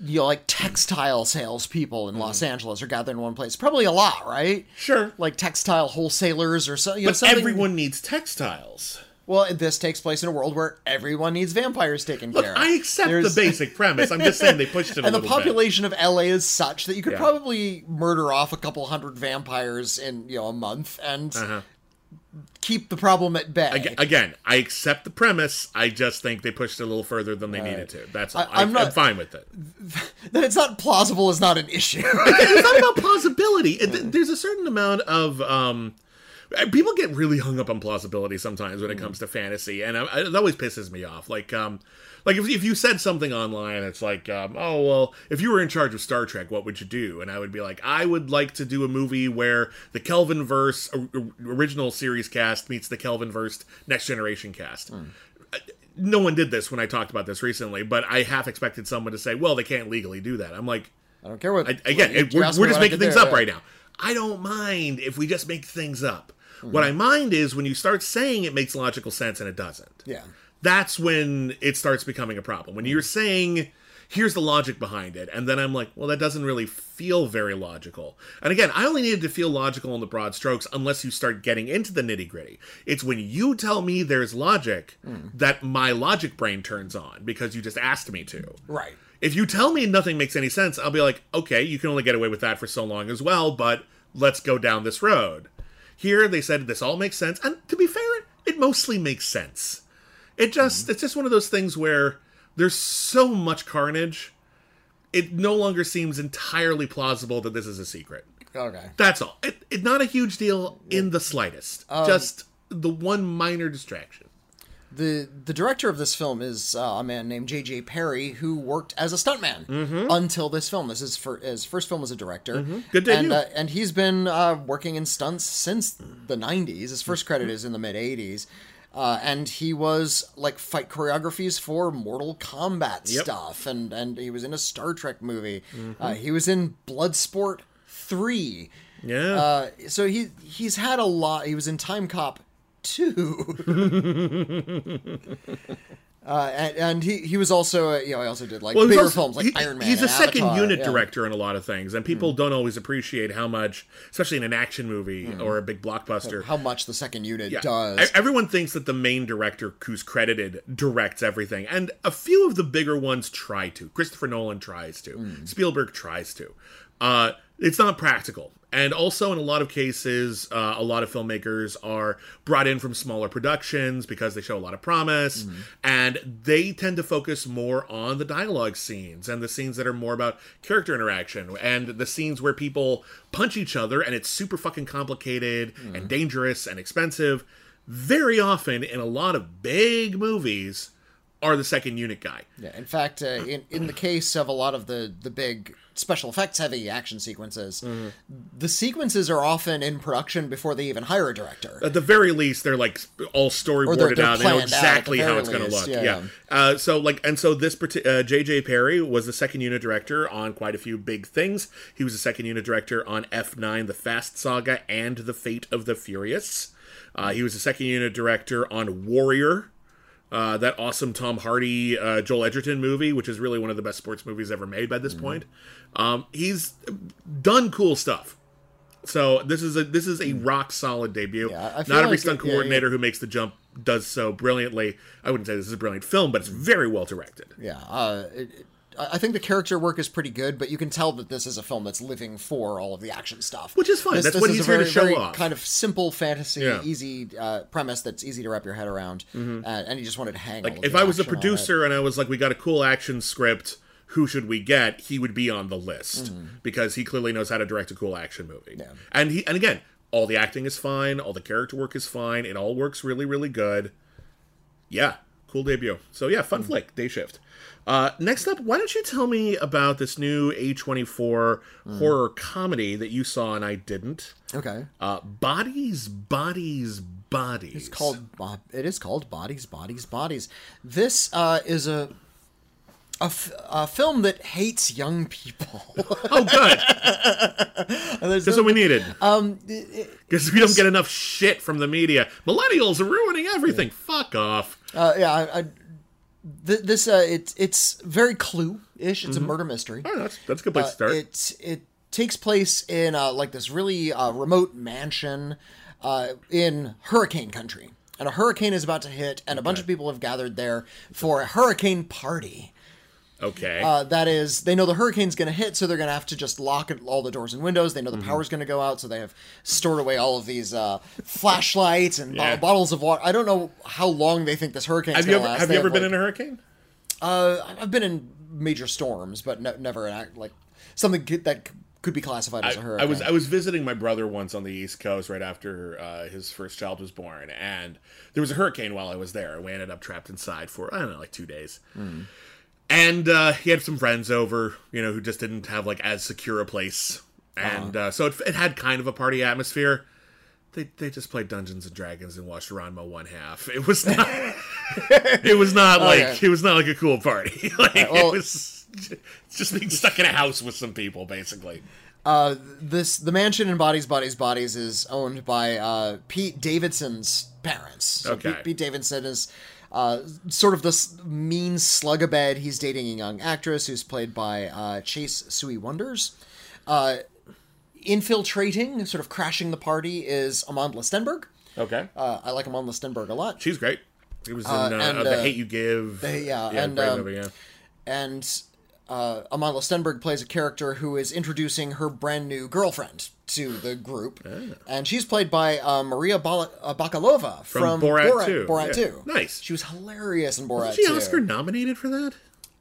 you know, like textile salespeople in Mm-hmm. Los Angeles are gathered in one place. Probably a lot, right? Sure. Like textile wholesalers or so. You know, But something. everyone needs textiles. Well, this takes place in a world where everyone needs vampires taken Look, care of. I accept There's- the basic premise. I'm just saying they pushed it a little bit. And the little bit. population of LA is such that you could Yeah. probably murder off a couple hundred vampires in you know a month and Uh-huh. keep the problem at bay. Again, again, I accept the premise. I just think they pushed it a little further than they needed to. That's all. I, I'm am not- fine with it. that it's not plausible is not an issue. it's not about plausibility. It- There's a certain amount of um, people get really hung up on plausibility sometimes when it comes to fantasy, and I, it always pisses me off. Like, um, like if, if you said something online, it's like, um, oh well, if you were in charge of Star Trek, what would you do? And I would be like, I would like to do a movie where the Kelvin verse original series cast meets the Kelvin verse Next Generation cast. No one did this when I talked about this recently, but I half expected someone to say, "Well, they can't legally do that." I'm like, I don't care what. I, again, you it, we're, we're just making things do, up yeah. right now. I don't mind if we just make things up. Hmm. What I mind is when you start saying it makes logical sense and it doesn't. Yeah. That's when it starts becoming a problem. When you're saying, here's the logic behind it. And then I'm like, well, that doesn't really feel very logical. And again, I only needed to feel logical in the broad strokes unless you start getting into the nitty gritty. It's when you tell me there's logic that my logic brain turns on because you just asked me to. Right. If you tell me nothing makes any sense, I'll be like, okay, you can only get away with that for so long as well, but let's go down this road. Here, they said this all makes sense, and to be fair, it mostly makes sense. It just, mm-hmm. it's just one of those things where there's so much carnage, it no longer seems entirely plausible that this is a secret. Okay. That's all. It, it not a huge deal in the slightest. Um, just the one minor distraction. The the director of this film is uh, a man named J.J. Perry who worked as a stuntman Mm-hmm. until this film. This is for his first film as a director. Good and debut. uh, and he's been uh, working in stunts since the '90s. His first Mm-hmm. credit is in the mid '80s. Uh, and he was like fight choreographies for Mortal Kombat Yep. Mm-hmm. stuff, and and he was in a Star Trek movie. Uh, he was in Bloodsport three. Yeah. Uh, so he he's had a lot. He was in Timecop two. Uh, and, and he, he was also uh, you know he also did like Well, bigger also- films like he- Iron Man. He's a second Avatar, unit yeah. Director in a lot of things, and people don't always appreciate how much, especially in an action movie or a big blockbuster. How much the second unit Yeah. does? Everyone thinks that the main director who's credited directs everything, and a few of the bigger ones try to. Christopher Nolan tries to. Hmm. Spielberg tries to. Uh, it's not practical. And also, in a lot of cases, uh, a lot of filmmakers are brought in from smaller productions because they show a lot of promise, Hmm. and they tend to focus more on the dialogue scenes and the scenes that are more about character interaction and the scenes where people punch each other and it's super fucking complicated Hmm. and dangerous and expensive. Very often, in a lot of big movies, are the second unit guy. yeah, in fact, uh, in in the case of a lot of the the big special effects heavy action sequences, Mm-hmm. the sequences are often in production before they even hire a director. At the very least, they're like all storyboarded they're out. They know out at the exactly how it's going to look. yeah, Yeah. Uh, so like, and so this parti- uh, J.J. Perry was the second unit director on quite a few big things. He was the second unit director on F9, The Fast Saga, and The Fate of the Furious. Uh, he was the second unit director on Warrior. Uh, that awesome Tom Hardy, uh, Joel Edgerton movie, which is really one of the best sports movies ever made by this Mm-hmm. point. Um, he's done cool stuff. So this is a this is a rock solid debut. Mm. Yeah, Not every like stunt it- yeah, coordinator who makes the jump does so brilliantly. I wouldn't say this is a brilliant film, but it's very well directed. Yeah, uh, it- I think the character work is pretty good, but you can tell that this is a film that's living for all of the action stuff, Which is fine. This, That's this what he's a here to show off. Kind of simple fantasy, Yeah. easy uh, premise that's easy to wrap your head around, uh, and you just wanted to hang. Mm-hmm. If I was a action on it. producer and I was like, we got a cool action script, who should we get? He would be on the list because he clearly knows how to direct a cool action movie. Mm-hmm. Yeah. And he and again, all the acting is fine, all the character work is fine, it all works really, really good. Yeah, cool debut. So yeah, fun Mm-hmm. flick, day shift. Uh, next up, why don't you tell me about this new A24 Mm. horror comedy that you saw and I didn't? okay, Uh, bodies, bodies, bodies. it's called. Uh, it is called Bodies, Bodies, Bodies. This uh, is a. A, f- a film that hates young people. Oh, good. That's what we needed. um, Because we don't get enough shit from the media. Millennials are ruining everything. Fuck off. uh, yeah, I, I, th- this uh, it's it's very Clue-ish. It's a murder mystery. Oh, that's, that's a good place to start. Uh, It it takes place in uh, like this really uh, remote mansion uh, in hurricane country, and a hurricane is about to hit, and a bunch of people have gathered there for a hurricane party. Okay. Uh, that is, they know the hurricane's going to hit, so they're going to have to just lock all the doors and windows. They know the Mm-hmm. power's going to go out, so they have stored away all of these uh, flashlights and bo- bottles of water. I don't know how long they think this hurricane's have you going ever, to last. have They you ever been like- in a hurricane? Uh, I've been in major storms, but ne- never act like something that could be classified as a I hurricane. I was I was visiting my brother once on the East Coast right after uh, his first child was born, and there was a hurricane while I was there, and we ended up trapped inside for I don't know like two days. And uh, he had some friends over, you know, who just didn't have like as secure a place, and uh, so it, it had kind of a party atmosphere. They, they just played Dungeons and Dragons and watched Ranma one half. It was not. it was not like Okay. it was not like a cool party. like well- it was just being stuck in a house with some people, basically. Uh, this the mansion in Bodies, Bodies, Bodies is owned by uh, Pete Davidson's parents. So Okay. Pete, Pete Davidson is uh, sort of this mean slugabed. He's dating a young actress who's played by uh, Chase Sui Wonders. Uh, infiltrating, sort of crashing the party, is Amandla Stenberg. Okay. Uh, I like Amandla Stenberg a lot. She's great. It was in Uh, uh, and, The Hate You Give. yeah, yeah and, great um, movie, yeah. and uh, Amandla Stenberg plays a character who is introducing her brand new girlfriend to the group, Ah. and she's played by uh, Maria Bala- uh, Bakalova from, From Borat 2, Borat yeah. 2. Nice. She was hilarious in Borat Was she 2. Oscar nominated for that?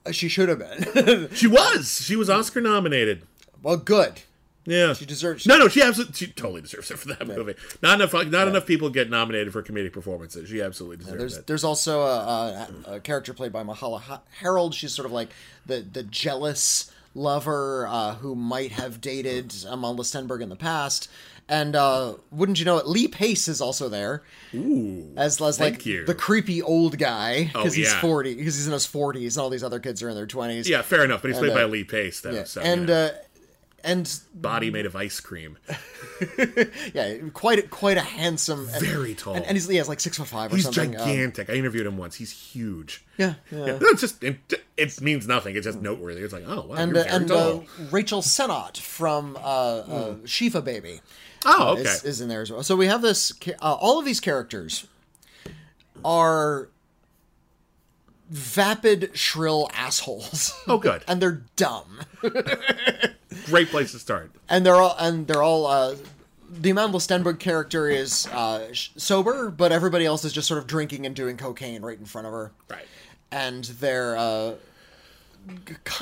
Uh, She should have been. She was. She was Oscar nominated. well, good. Yeah, She deserves. No, no, she absolutely, she totally deserves it for that movie. Not enough, not enough people get nominated for comedic performances. She absolutely deserves There's it. there's also a, a, a character played by Myha'la Herrold. She's sort of like the the jealous lover uh, who might have dated Amandla Stenberg in the past. And uh, wouldn't you know it, Lee Pace is also there Ooh, as, as Thank like you. the creepy old guy because Oh, he's yeah. 40 because he's in his 40s and all these other kids are in their 20s. yeah, fair enough. But he's played uh, by Lee Pace, though. Yeah. So, and you know, uh, and body made of ice cream. yeah, quite a, quite a handsome, and, Very tall. and, and he's, yeah, he's like six foot five or He's something. um, gigantic. I interviewed him once. He's huge. yeah, yeah. Yeah, it's just it, it means nothing. It's just noteworthy. It's like, oh wow, and uh, and uh, Rachel Sennott from uh, uh, Shiva Baby oh, okay. is, is in there as well. So we have this. Uh, all of these characters are vapid, shrill assholes, oh, good. and they're dumb, Great place to start. and they're all and they're all. Uh, the Amandla Stenberg character is uh, sober, but everybody else is just sort of drinking and doing cocaine right in front of her. Right. and they're uh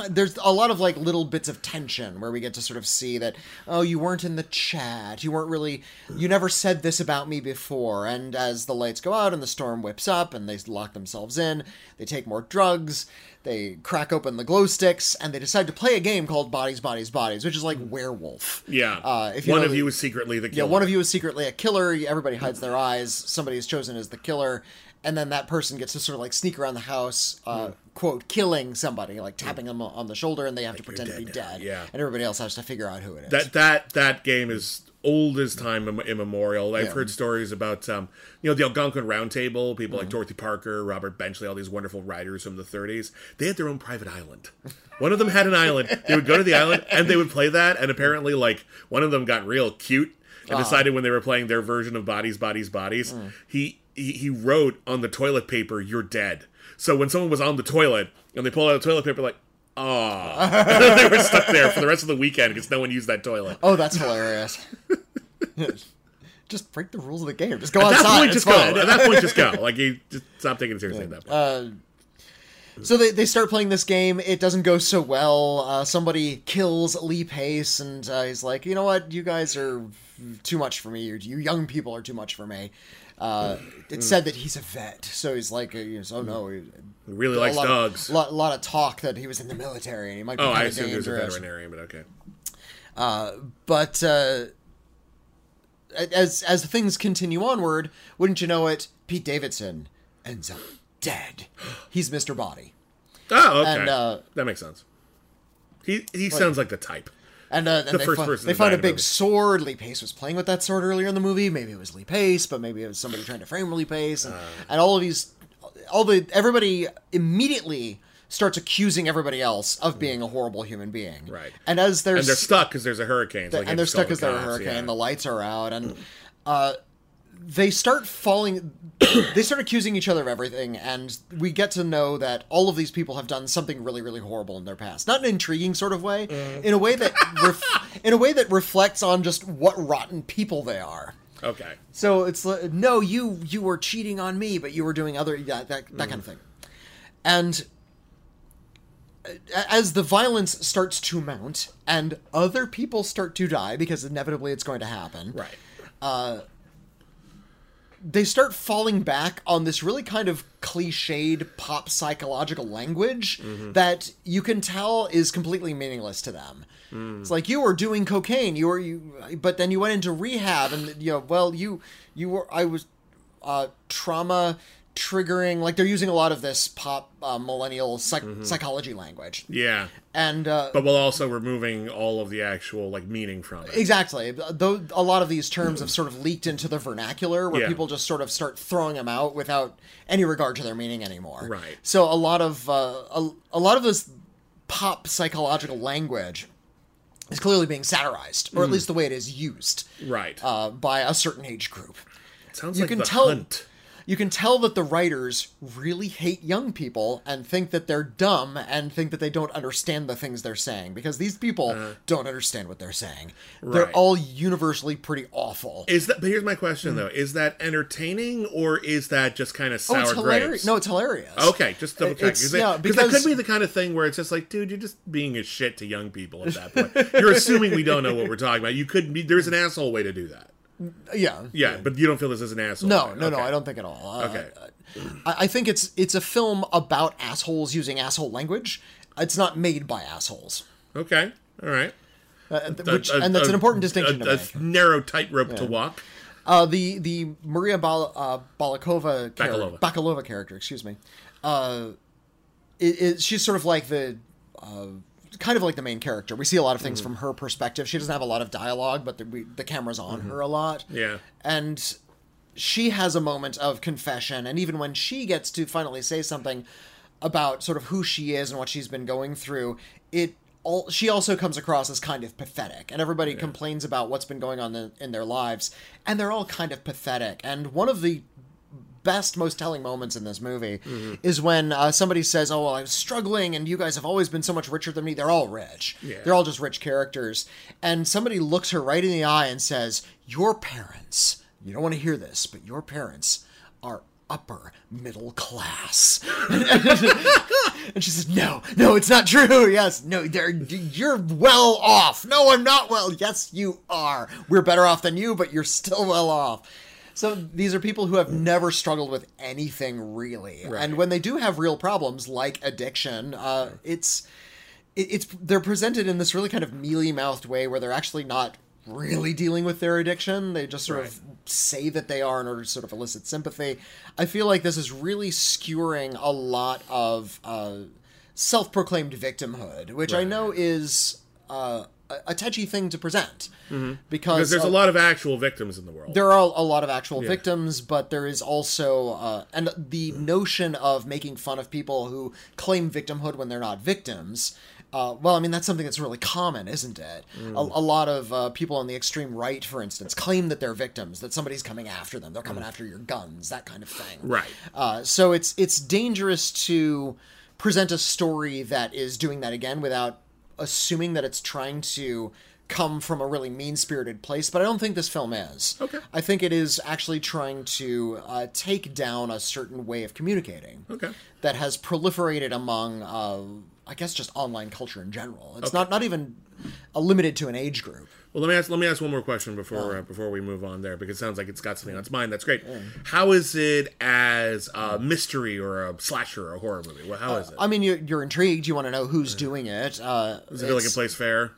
there's a lot of like little bits of tension where we get to sort of see that oh you weren't in the chat you weren't really you never said this about me before and as the lights go out and the storm whips up and they lock themselves in they take more drugs they crack open the glow sticks and they decide to play a game called bodies bodies bodies which is like werewolf Yeah. Uh, if you one of the- you is secretly the yeah, one of you is secretly a killer. Everybody hides their eyes. Somebody is chosen as the killer, and then that person gets to sort of like sneak around the house, uh, quote, killing somebody, like tapping them on the shoulder, and they have to pretend to be dead now, dead. yeah. and everybody else has to figure out who it is. that that that game is old as time immemorial. I've Yeah. heard stories about um, you know the Algonquin Round Table, people Mm-hmm. like Dorothy Parker, Robert Benchley, all these wonderful writers from the 30s. They had their own private island. One of them had an island. They would go to the island and they would play that. And apparently, like one of them got real cute and Uh-huh. decided when they were playing their version of Bodies, Bodies, Bodies, Mm. he, he he wrote on the toilet paper, "You're dead." So when someone was on the toilet and they pulled out the toilet paper, like. Ah, they were stuck there for the rest of the weekend because no one used that toilet. oh, that's hilarious. just break the rules of the game. Just go At that point, just go. At that point, just go. Like you just stop taking it seriously at that point. So they, they start playing this game. It doesn't go so well. Uh, somebody kills Lee Pace, and uh, he's like, you know what? You guys are too much for me. You, you young people are too much for me. Uh, it's said that he's a vet, so he's like, uh, oh no, he, really a likes lot dogs. A lot, lot of talk that he was in the military and he might be oh, I assumed he was a veterinarian, but okay. But uh, as as things continue onward, wouldn't you know it? Pete Davidson ends up dead. He's Mr. Body. Oh, okay. And, uh, that makes sense. He he sounds like the type. And, uh, and The they, first fi- person they find a big movie. sword. Lee Pace was playing with that sword earlier in the movie. Maybe it was Lee Pace, but maybe it was somebody trying to frame Lee Pace. And, Uh. and all of these, all the everybody immediately starts accusing everybody else of hmm. being a horrible human being. Right. And as there's And they're stuck because there's a hurricane. So they and they're stuck the there's a hurricane. yeah. The lights are out, and hmm. uh, they start falling. they start accusing each other of everything, and we get to know that all of these people have done something really, really horrible in their past. Not an intriguing sort of way, mm. in a way that ref- in a way that reflects on just what rotten people they are. Okay. So it's like, no, you you were cheating on me, but you were doing other yeah, that that kind of mm. thing. And uh, as the violence starts to mount and other people start to die because inevitably it's going to happen. Right. Uh, They start falling back on this really kind of cliched pop psychological language mm-hmm. that you can tell is completely meaningless to them. It's like you were doing cocaine, you were you, but then you went into rehab, and you know, well, you you were I was uh, trauma triggering like they're using a lot of this pop uh, millennial psych- psychology language Yeah. and uh, But while also removing all of the actual like meaning from it. Exactly. Though a lot of these terms have sort of leaked into the vernacular where Yeah. people just sort of start throwing them out without any regard to their meaning anymore. Right. So a lot of uh, a, a lot of this pop psychological language is clearly being satirized, or at least the way it is used Right. uh, by a certain age group. Sounds you like can the tell- hunt. You can tell that the writers really hate young people and think that they're dumb and think that they don't understand the things they're saying because these people don't understand what they're saying. They're Uh-huh. All universally pretty awful. Is that? But here's my question though: Is that entertaining or is that just kind of oh, it's hilarious. grapes? No, it's hilarious. Okay, just double check. It's- Because that could be the kind of thing where it's just like, dude, you're just being a shit to young people at that point. you're assuming we don't know what we're talking about. You could be. There's an asshole way to do that. Yeah. Yeah, but you don't feel this is an asshole. No, way. no, no, I don't think at all. Uh, Okay. I, I think it's it's a film about assholes using asshole language. It's not made by assholes. Okay. All right. Uh, which, A- and that's a- an important distinction a, a narrow tightrope to walk. Uh, the the Maria Bal- uh, Balakova character, Bakalova. Bakalova character, excuse me. Uh, it, it, she's sort of like the uh, kind of like the main character. We see a lot of things Mm-hmm. from her perspective. She doesn't have a lot of dialogue, but the, we, the camera's on her a lot. Mm-hmm. Yeah. and she has a moment of confession, and even when she gets to finally say something about sort of who she is and what she's been going through, it. All, she also comes across as kind of pathetic, and everybody complains about what's been going on in, in their lives, and they're all kind of pathetic. And one of the best, most telling moments in this movie is when uh, somebody says, "Oh, well, I was struggling, and you guys have always been so much richer than me." They're all rich. Yeah. They're all just rich characters. And somebody looks her right in the eye and says, "Your parents. You don't want to hear this, but your parents are." Upper middle class, and she says, "No, no, it's not true. Yes, no, they're you're well off. No, I'm not well. Yes, you are. We're better off than you, but you're still well off." So these are people who have never struggled with anything really, and when they do have real problems like addiction, uh, it's it, it's they're presented in this really kind of mealy mouthed way where they're actually not really dealing with their addiction. They just sort of say that they are in order to sort of elicit sympathy. I feel like this is really skewering a lot of uh, self proclaimed victimhood, which I know is uh, a- a touchy thing to present because, Because there's uh, a lot of actual victims in the world. there are a lot of actual victims, but there is also uh, and the notion of making fun of people who claim victimhood when they're not victims. Uh, well, I mean that's something that's really common, isn't it? A, a lot of uh, people on the extreme right, for instance, claim that they're victims, that somebody's coming after them, they're coming after your guns, that kind of thing. Right. Uh, so it's it's dangerous to present a story that is doing that again without assuming that it's trying to come from a really mean spirited place. But I don't think this film is. Okay. I think it is actually trying to uh, take down a certain way of communicating. Okay. That has proliferated among, uh, I guess, just online culture in general. It's not not even uh, limited to an age group. Well, let me ask. Let me ask one more question before uh, before we move on there, because it sounds like it's got something on its mind. That's great. How is it as a mystery or a slasher or a horror movie? Well, how is it? I mean, you're, you're intrigued. You want to know who's doing it. Uh, Does it feel like it it's- plays fair?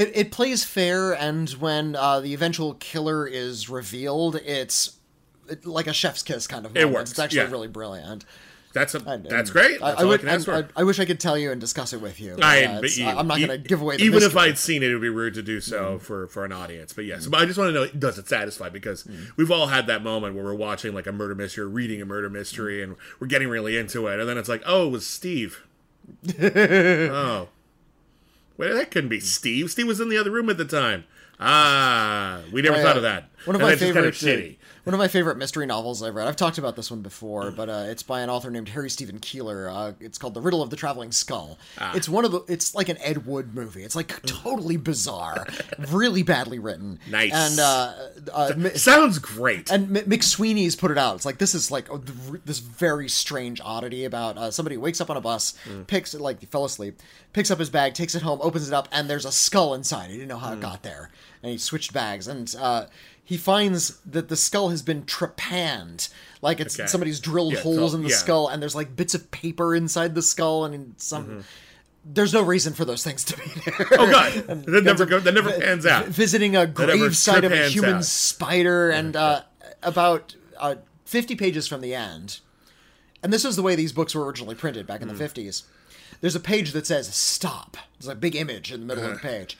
It, it plays fair, and when uh, the eventual killer is revealed, it's it, like a chef's kiss kind of moment. It works, It's actually yeah. really brilliant. That's a, And- that's great. I, That's I all would- I can ask and for. I, I wish I could tell you and discuss it with you. I, but it's- you- I'm not going to give away the even if. I'd seen it, it would be rude to do so mm. for for an audience. But yes, mm. but I just want to know: does it satisfy? Because mm. we've all had that moment where we're watching like a murder mystery, or reading a murder mystery, and we're getting really into it, and then it's like, oh, it was Steve. oh, wait, that couldn't be Steve. Steve was in the other room at the time. Ah, we never I, thought of that. One of And my just kind favorite, of shitty. One of my favorite mystery novels I've read. I've talked about this one before, but uh, it's by an author named Harry Stephen Keeler. Uh, it's called The Riddle of the Traveling Skull. Ah. It's one of the. It's like an Ed Wood movie. It's like totally bizarre, really badly written. Nice. And uh, uh, Sounds great. and M- McSweeney's put it out. It's like this is like a, this very strange oddity about uh, somebody wakes up on a bus, picks it like he fell asleep, picks up his bag, takes it home, opens it up, and there's a skull inside. He didn't know how it got there, and he switched bags, and uh, he finds that the skull has been trepanned, like it's Okay. somebody's drilled Yeah, holes in the yeah. skull, and there's like bits of paper inside the skull, and some. There's no reason for those things to be there. oh god, that never go, that never pans out. visiting a gravesite of a human out. spider, and uh, about uh, 50 pages from the end, and this is the way these books were originally printed back in Hmm. the 50s. There's a page that says stop. There's a big image in the middle of Uh-huh. the page.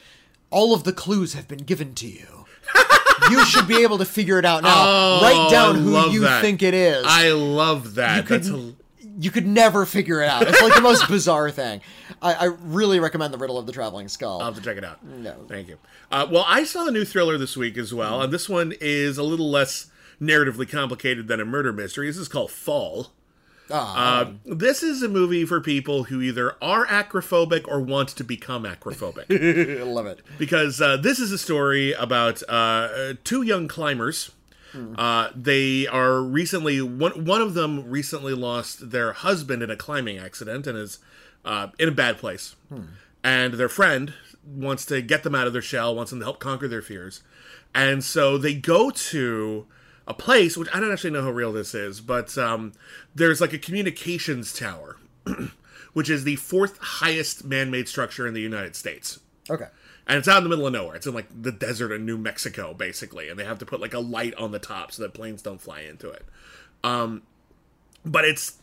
All of the clues have been given to you. you should be able to figure it out now. Oh, Write down I who you that. think it is. I love that. you could That's a, you could never figure it out. It's like the most bizarre thing. I, I really recommend the Riddle of the Traveling Skull. I'll have to check it out. No. Thank you. Uh, well, I saw a new thriller this week as well, and this one is a little less narratively complicated than a murder mystery. This is called Fall. Uh, this is a movie for people who either are acrophobic or want to become acrophobic. I love it. because uh, this is a story about uh, two young climbers. Uh, they are recently one one of them recently lost their husband in a climbing accident and is uh, in a bad place. And their friend wants to get them out of their shell, wants them to help conquer their fears. And so they go to a place which I don't actually know how real this is, but um, there's like a communications tower, which is the fourth highest man-made structure in the United States Okay. and it's out in the middle of nowhere. It's in like the desert of New Mexico, basically, and they have to put like a light on the top so that planes don't fly into it. Um, but it's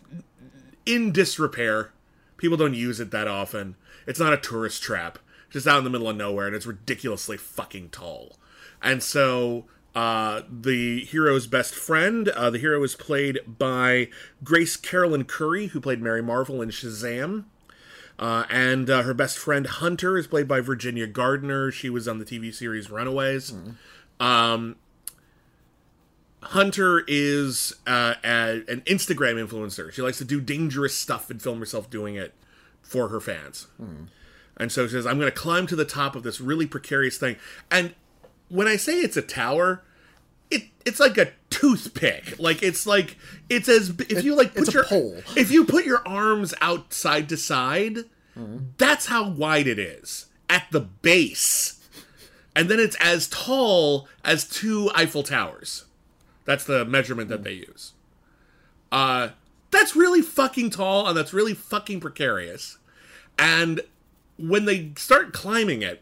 in disrepair. People don't use it that often. It's not a tourist trap. Just out in the middle of nowhere, and it's ridiculously fucking tall. And so uh, the hero's best friend, uh, the hero is played by Grace Carolyn Currey, who played Mary Marvel in Shazam. Uh, and uh, her best friend Hunter is played by Virginia Gardner. She was on the TV series Runaways. Um, Hunter is uh, a, an Instagram influencer. She likes to do dangerous stuff and film herself doing it for her fans. And so she says, I'm going to climb to the top of this really precarious thing. And when I say it's a tower, it it's like a toothpick. Like it's like it's as if you like put your pole. if you put your arms out side to side, that's how wide it is at the base. And then it's as tall as two Eiffel Towers. That's the measurement that they use. Uh that's really fucking tall and that's really fucking precarious. And when they start climbing it,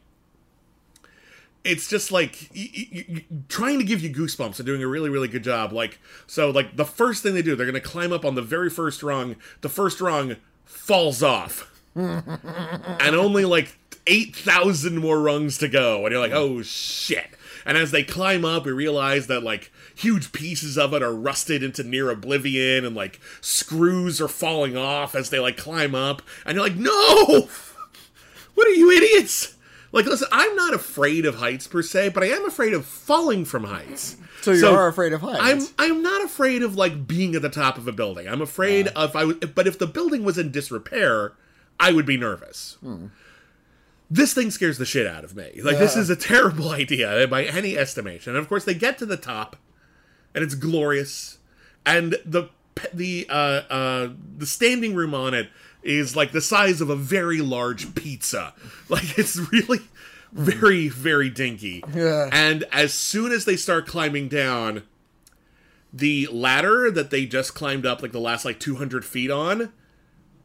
it's just like y- y- y- trying to give you goosebumps and doing a really really good job. Like so like the first thing they do they're to climb up on the very first rung. The first rung falls off. And only like 8000 more rungs to go. And you're like oh shit. And as they climb up we realize that like huge pieces of it are rusted into near oblivion and like screws are falling off as they like climb up. And you're like no! What are you idiots? Like, listen, I'm not afraid of heights per se, but I am afraid of falling from heights. So you are afraid of heights. I'm I'm not afraid of like being at the top of a building. I'm afraid of I was, but if the building was in disrepair, I would be nervous. This thing scares the shit out of me. Like this is a terrible idea by any estimation. And of course, they get to the top, and it's glorious, and the the uh, uh, the standing room on it is like the size of a very large pizza. Like it's really very very dinky. Yeah. And as soon as they start climbing down, the ladder that they just climbed up like the last like 200 feet on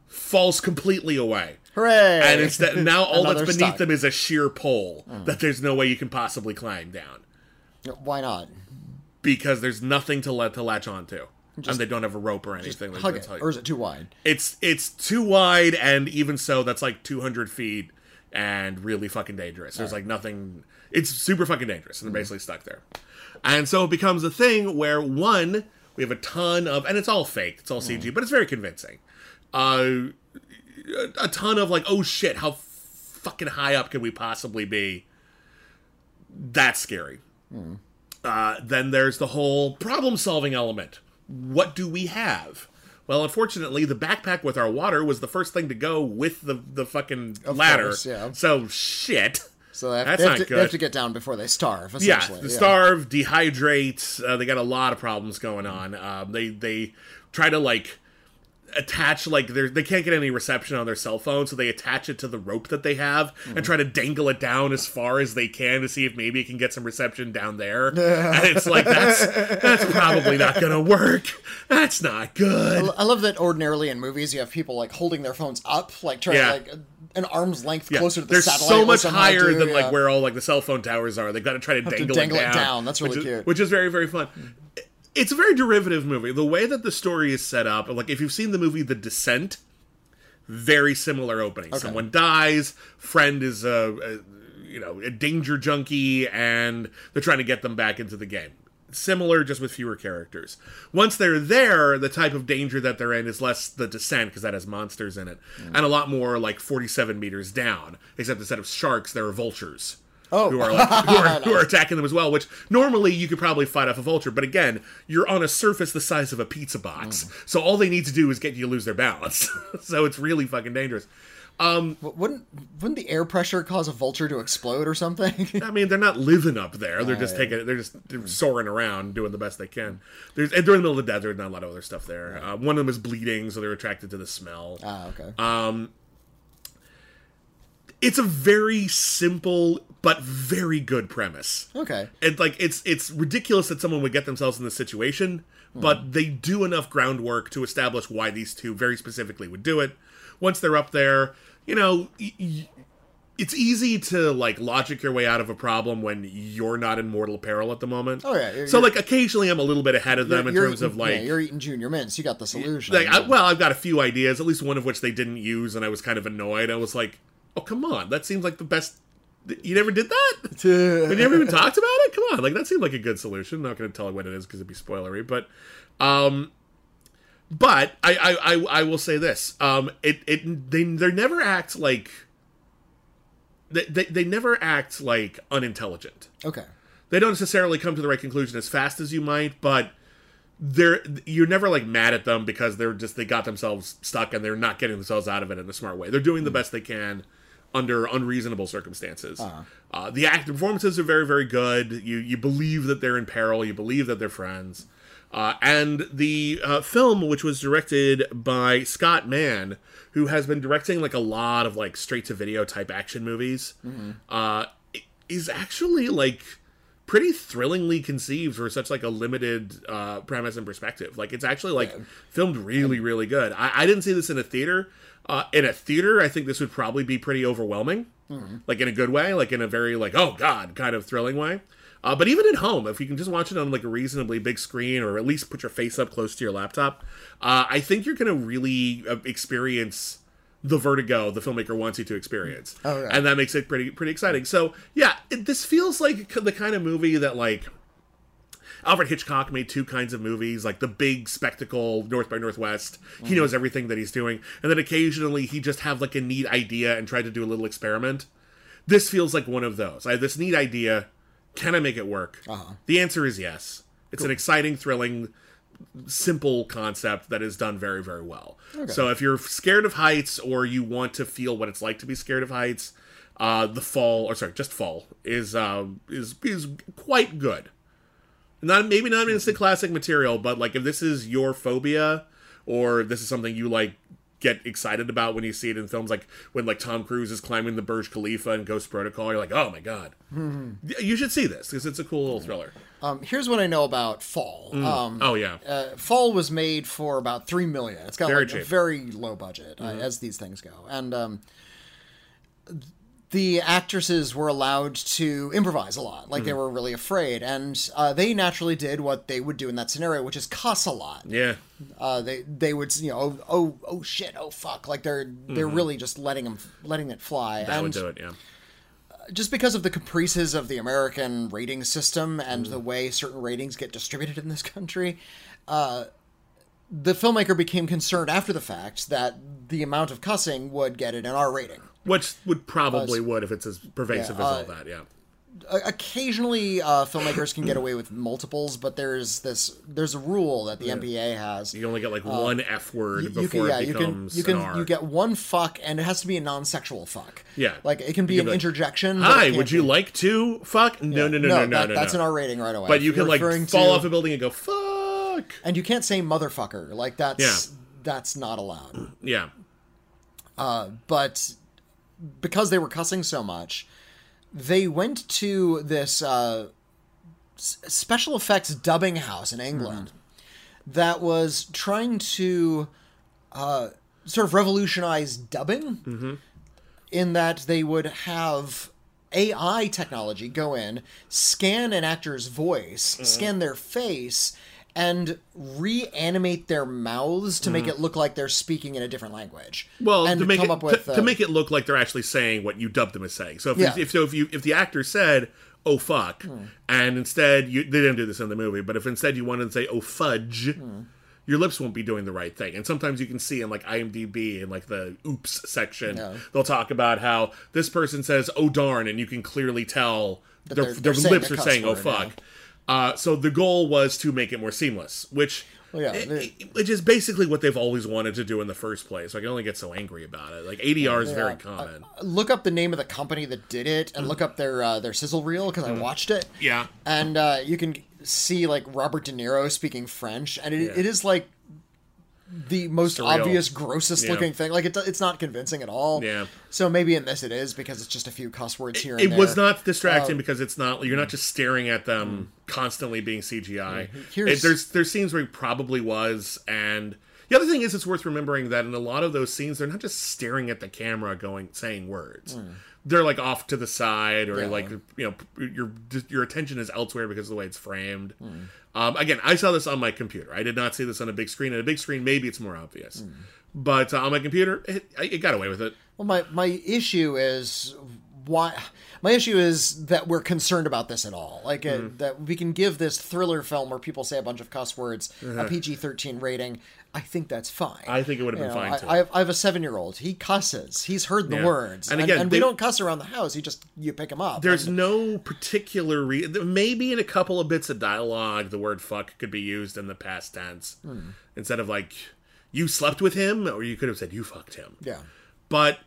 falls completely away. Hooray! And instead now all that's beneath stuck. them is a sheer pole hmm. that there's no way you can possibly climb down Why not? because there's nothing to let to latch onto. And they don't have a rope or anything. like Hug it, or is it too wide? it's it's too wide and even so that's like 200 feet and really fucking dangerous. There's like nothing it's super fucking dangerous and they're basically stuck there. And so it becomes a thing where one we have a ton of and it's all fake it's all cg but it's very convincing. Uh a ton of like oh shit how fucking high up can we possibly be? That's scary. Uh, then there's the whole problem solving element. What do we have? Well, unfortunately, the backpack with our water was the first thing to go with the the fucking ladder. course, yeah. So shit. So they have, That's not to, good. They have to get down before they starve. Yeah, the starve, dehydrate. Uh, they got a lot of problems going on. Um, they they try to like attach like they they can't get any reception on their cell phone, so they attach it to the rope that they have and mm-hmm. try to dangle it down as far as they can to see if maybe it can get some reception down there. and it's like that's that's probably not gonna work. That's not good. I love that ordinarily in movies you have people like holding their phones up, like trying Yeah. like an arm's length Yeah, closer to the They're satellite. so much higher do, than yeah. like where all like the cell phone towers are. They've got to try to dangle, dangle it it down. down. That's really which is, cute. Which is very very fun. Mm. It's a very derivative movie. The way that the story is set up, like if you've seen the movie The Descent, very similar opening. Someone dies, friend is a, a you know a danger junkie, and they're trying to get them back into the game. Similar, just with fewer characters. Once they're there, the type of danger that they're in is less the descent because that has monsters in it, mm. and a lot more like forty-seven meters down. Except instead of sharks, there are vultures Oh, who are like who are, who are attacking them as well. Which normally you could probably fight off a vulture, but again, you're on a surface the size of a pizza box, so all they need to do is get you to lose their balance. so it's really fucking dangerous. wouldn't wouldn't the air pressure cause a vulture to explode or something? I mean, they're not living up there. They're just taking. They're just they're soaring around, doing the best they can. There's and they're in the middle of the desert. Not a lot of other stuff there. Uh, one of them is bleeding, so they're attracted to the smell. ah, okay. It's a very simple but very good premise. okay. and like it's it's ridiculous that someone would get themselves in this situation but hmm. they do enough groundwork to establish why these two very specifically would do it once they're up there you know y- y- it's easy to like logic your way out of a problem when you're not in mortal peril at the moment Oh, yeah, you're- so you're- like occasionally i'm a little bit ahead of them in terms of like yeah, you're eating junior mints. You got the solution. like I, well i've got a few ideas at least one of which they didn't use and i was kind of annoyed i was like oh come on that seems like the best you never did that Have you ever even talked about it? Come on, like that seemed like a good solution. not going to tell you what it is because it'd be spoilery, but, um, but I I, I, I will say this: um, it it they they never act like they, they they never act like unintelligent. okay. They don't necessarily come to the right conclusion as fast as you might, but they're you're never like mad at them because they're just they got themselves stuck and they're not getting themselves out of it in a smart way. They're doing the best they can under unreasonable circumstances. uh the act the performances are very very good. You you believe that they're in peril. You believe that they're friends. Uh, and the uh, film, which was directed by Scott Mann, who has been directing like a lot of like straight to video type action movies, uh, i- is actually like pretty thrillingly conceived for such like a limited uh, premise and perspective. Like it's actually like filmed really really good. I, I didn't see this in a theater. Uh, in a theater, I think this would probably be pretty overwhelming, like in a good way, like in a very like oh god kind of thrilling way. Uh, but even at home, if you can just watch it on like a reasonably big screen, or at least put your face up close to your laptop, uh, I think you're gonna really uh, experience the vertigo the filmmaker wants you to experience, Oh, yeah. and that makes it pretty pretty exciting. So yeah, it, this feels like the kind of movie that like Alfred Hitchcock made two kinds of movies, like the big spectacle North by Northwest. He knows everything that he's doing, and then occasionally he just have like a neat idea and try to do a little experiment. This feels like one of those. I have this neat idea. Can I make it work? The answer is yes. It's an exciting, thrilling, simple concept that is done very, very well. So if you're scared of heights or you want to feel what it's like to be scared of heights, uh, the fall, or sorry, just fall is um, is is quite good not maybe not instant classic material, but like if this is your phobia or this is something you like get excited about when you see it in films, like when like Tom Cruise is climbing the Burj Khalifa and Ghost Protocol, you're like, oh my god, you should see this because it's a cool little thriller. Um, here's what I know about Fall. Um, Oh yeah, uh, Fall was made for about three million. It's got Very like a very low budget, uh, as these things go, and um, the actresses were allowed to improvise a lot. Like they were really afraid, and uh, they naturally did what they would do in that scenario, which is cuss a lot. yeah, Uh, they they would you know oh oh, oh shit oh fuck like they're they're really just letting them letting it fly. that and would do it. Yeah, just because of the caprices of the American rating system and the way certain ratings get distributed in this country, uh, the filmmaker became concerned after the fact that the amount of cussing would get it an R rating. Which would probably would if it's as pervasive Yeah, as uh, all that. Yeah, occasionally, uh, filmmakers can get away with multiples, but there's this there's a rule that the MPA has. you only get like one F word Uh, You before can, yeah, it you can, becomes you can, an R. you get one fuck, and it has to be a non-sexual fuck. Yeah. like it can be an like, interjection. Hi, would you be- like to fuck? No, no, no, no, no, that- no. That's no. an R rating right away. But you can like fall to- off a building and go fuck. and you can't say motherfucker like that's Yeah. that's not allowed Yeah, but because they were cussing so much they went to this uh, s- special effects dubbing house in england that was trying to uh, sort of revolutionize dubbing in that they would have AI technology go in, scan an actor's voice, scan their face, and reanimate their mouths to make it look like they're speaking in a different language. Mm. Well, and to make come it up with to, uh, to make it look like they're actually saying what you dubbed them as saying. So if Yeah. if so if you if the actor said "oh fuck" Hmm. and instead you they didn't do this in the movie, but if instead you wanted to say "oh fudge," Hmm. your lips won't be doing the right thing. And sometimes you can see in like IMDb in like the oops section, they'll talk about how this person says "oh darn," and you can clearly tell their, they're- their they're lips are saying "oh fuck." yeah. Uh, so the goal was to make it more seamless, which Well, yeah, i- they- i- which is basically what they've always wanted to do in the first place. I can only get so angry about it. Like ADR is very common. look up the name of the company that did it and look up their uh, their sizzle reel because I watched it. Yeah. and uh, you can see like Robert De Niro speaking French, and it, it is like the most Surreal. obvious, grossest Yeah. looking thing. Like it, it's not convincing at all. Yeah. So maybe in this it is because it's just a few cuss words here. and It was not distracting um, because it's not you're not mm. just staring at them mm. constantly being CGI. Here's- It, there's there's scenes where it probably was, and the other thing is it's worth remembering that in a lot of those scenes they're not just staring at the camera going saying words. Mm. They're like off to the side, or Yeah. like you know your your attention is elsewhere because of the way it's framed. Um, again, I saw this on my computer. I did not see this on a big screen. On a big screen, maybe it's more obvious, but uh, on my computer, it, it got away with it. Well, my my issue is why. My issue is that we're concerned about this at all. Like uh, mm-hmm. that we can give this thriller film where people say a bunch of cuss words a mm-hmm. PG thirteen rating. I think that's fine. I think it would have You been know, fine I, too. I have, I have a seven year old. He cusses. He's heard the Yeah. words. And And again, and they- we don't cuss around the house. You just you pick him up. There's And- no particular reason. Maybe in a couple of bits of dialogue, the word "fuck" could be used in the past tense hmm. instead of like "you slept with him," or you could have said "you fucked him." yeah. But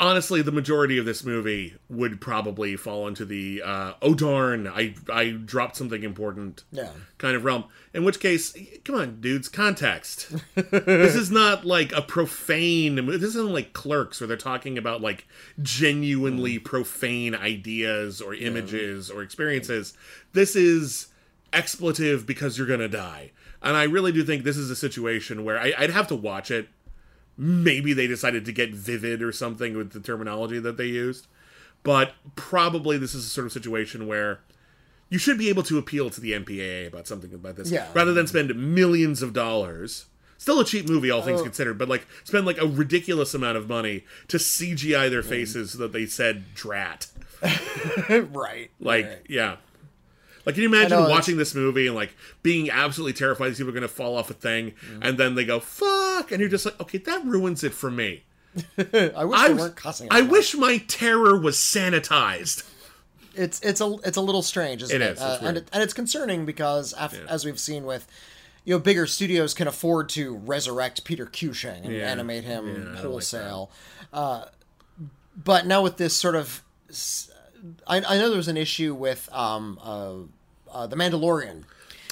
honestly, the majority of this movie would probably fall into the uh, "oh darn, I I dropped something important" Yeah. kind of realm. In which case, come on, dudes, context. this is not like a profane. This isn't like Clerks where they're talking about like genuinely profane ideas or images or experiences. This is expletive because you're gonna die. And I really do think this is a situation where I, I'd have to watch it. Maybe they decided to get vivid or something with the terminology that they used. But probably this is a sort of situation where you should be able to appeal to the MPAA about something about this, Yeah. rather than spend millions of dollars. Still a cheap movie, all Oh. things considered, but like spend like a ridiculous amount of money to CGI their faces so that they said "drat." right. Like, right. yeah. Like, can you imagine know, watching this movie and like being absolutely terrified these people are going to fall off a thing, Mm-hmm. and then they go "fuck," and you're just like, okay, that ruins it for me. I wish I they weren't cussing. I wish my terror was sanitized. it's it's a it's a little strange, isn't It it? is, Uh, and it, and it's concerning because af- as we've seen with you know bigger studios can afford to resurrect Peter Cushing and Yeah. animate him Yeah, I don't like wholesale. uh, but now with this sort of, I know there was an issue with um, uh, uh, the Mandalorian.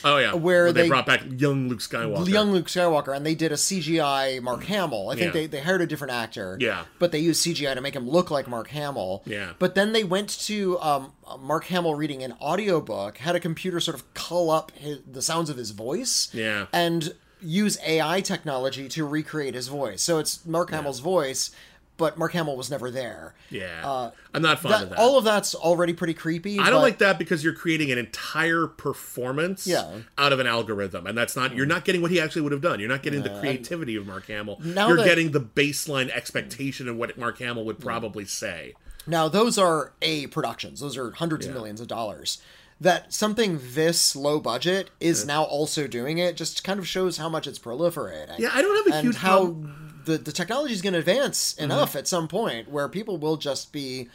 Oh yeah, Where they, they- brought back young Luke Skywalker. young Luke Skywalker, and they did a CGI Mark Hamill. I think Yeah. they, they hired a different actor. Yeah. But they used CGI to make him look like Mark Hamill. Yeah. But then they went to um, Mark Hamill reading an audiobook, had a computer sort of cull up his, the sounds of his voice. Yeah. And use AI technology to recreate his voice. So it's Mark Hamill's voice, but Mark Hamill was never there. Yeah, I'm not fond of Uh, That, that. all of that's already pretty creepy. I don't like that because you're creating an entire performance Yeah. out of an algorithm, and that's not. You're not getting what he actually would have done. You're not getting the creativity of Mark Hamill. You're that- getting the baseline expectation of what Mark Hamill would probably say. Now, those are A productions, those are hundreds of millions of dollars. That something this low budget is now also doing it just kind of shows how much it's proliferating. Yeah, I don't have a and huge how problem- the, the technology is going to advance Mm-hmm. enough at some point where people will just be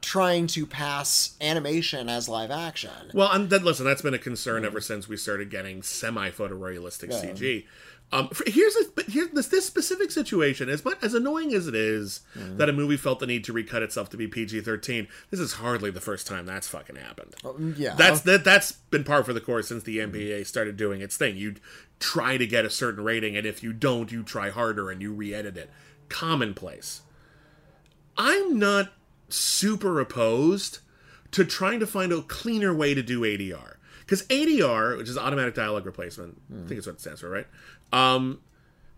trying to pass animation as live action. Well, and then listen, that's been a concern ever since we started getting semi-photorealistic CG. Um, here's a, but here this this specific situation as much as annoying as it is that a movie felt the need to recut itself to be PG-13. This is hardly the first time that's fucking happened. yeah. that's that that's been par for the course since the MPA started doing its thing. You try to get a certain rating, and if you don't, you try harder and you re-edit it. Commonplace. I'm not super opposed to trying to find a cleaner way to do ADR. Because ADR, which is automatic dialogue replacement, I think it's what it stands for, right? Um,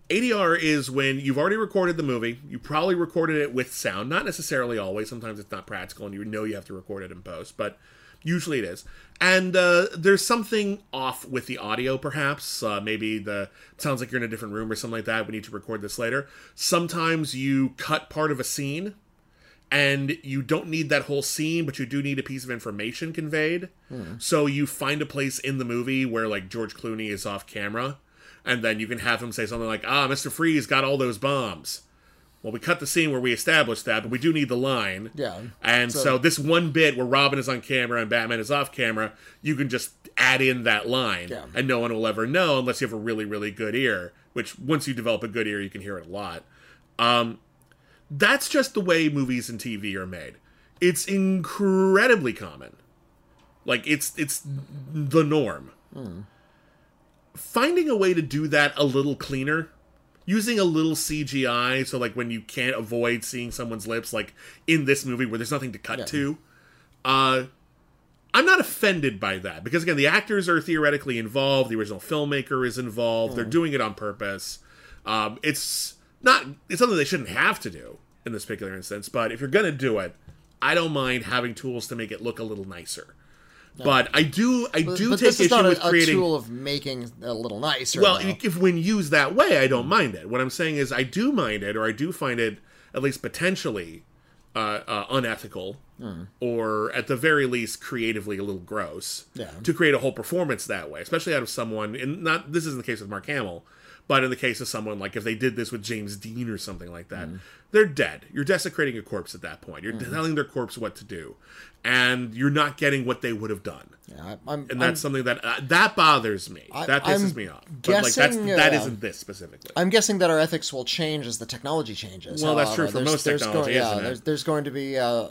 ADR is when you've already recorded the movie, you probably recorded it with sound, not necessarily always, sometimes it's not practical and you know you have to record it in post, but Usually it is. And uh, there's something off with the audio, perhaps. Uh, maybe the sounds like you're in a different room or something like that. We need to record this later. Sometimes you cut part of a scene, and you don't need that whole scene, but you do need a piece of information conveyed. So you find a place in the movie where like George Clooney is off camera, and then you can have him say something like, "Ah, Mr. Freeze got all those bombs." Well, we cut the scene where we established that, but we do need the line. Yeah. And so, So- this one bit where Robin is on camera and Batman is off camera, you can just add in that line, Yeah. and no one will ever know unless you have a really, really good ear. Which once you develop a good ear, you can hear it a lot. Um, that's just the way movies and TV are made. It's incredibly common. Like it's it's the norm. Finding a way to do that a little cleaner, using a little CGI, so like when you can't avoid seeing someone's lips, like in this movie where there's nothing to cut Yeah. to, uh, I'm not offended by that because again, the actors are theoretically involved. The original filmmaker is involved. They're doing it on purpose. Um, it's not. It's something they shouldn't have to do in this particular instance. But if you're gonna do it, I don't mind having tools to make it look a little nicer. But I do. I do but take this is issue not with a, a tool of making a little nicer. Well, though. if when used that way, I don't mind it. What I'm saying is, I do mind it, or I do find it at least potentially uh, uh, unethical, or at the very least creatively a little gross. Yeah. To create a whole performance that way, especially out of someone, and not this isn't the case with Mark Hamill, but in the case of someone like if they did this with James Dean or something like that, they're dead. You're desecrating a corpse at that point. You're telling their corpse what to do, and you're not getting what they would have done. yeah, I'm, And I'm, that's something that uh, that bothers me. I- that pisses I'm me off. But like that's guessing, that uh, isn't this specifically. I'm guessing that our ethics will change as the technology changes. Well, that's true for There's- most there's technology, Going, yeah, isn't it? there's, there's going to be uh,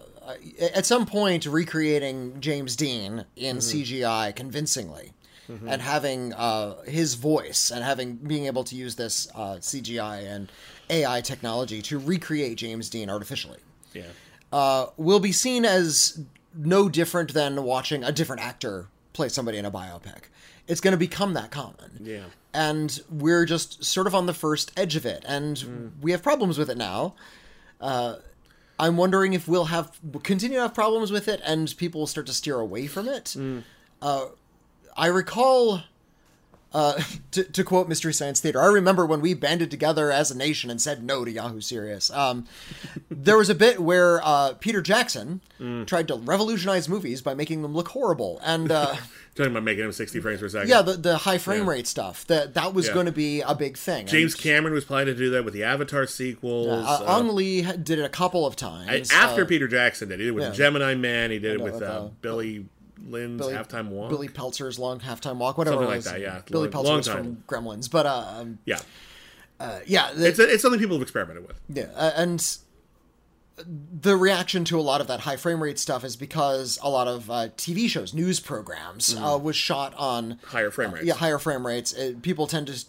at some point recreating James Dean in Mm-hmm. CGI convincingly, and having uh, his voice and having being able to use this uh, CGI and AI technology to recreate James Dean artificially yeah. uh, will be seen as no different than watching a different actor play somebody in a biopic. It's going to become that common. Yeah. And we're just sort of on the first edge of it. And we have problems with it now. Uh, I'm wondering if we'll have continue to have problems with it and people will start to steer away from it. Uh, I recall uh, to, to quote Mystery Science Theater, I remember when we banded together as a nation and said no to Yahoo Serious. Um, there was a bit where uh, Peter Jackson tried to revolutionize movies by making them look horrible, and uh, Talking about making them 60 frames per second. yeah, the, the high frame Yeah. rate stuff that that was Yeah. going to be a big thing. James And, Cameron was planning to do that with the Avatar sequels. uh, uh, Ang Lee did it a couple of times I- after uh, Peter Jackson did. He did it with yeah. Gemini Man. He did it with, uh, Billy Lynn's Billy- Halftime Walk. Billy Peltzer's long halftime walk, whatever Something it like was. that, yeah. Billy Long- Peltzer long from Gremlins, but uh, um, yeah. uh, yeah, the- It's, it's something people have experimented with. Yeah, uh, and the reaction to a lot of that high frame rate stuff is because a lot of uh, TV shows, news programs, uh, was shot on Higher frame rates. yeah higher frame rates. Uh people tend to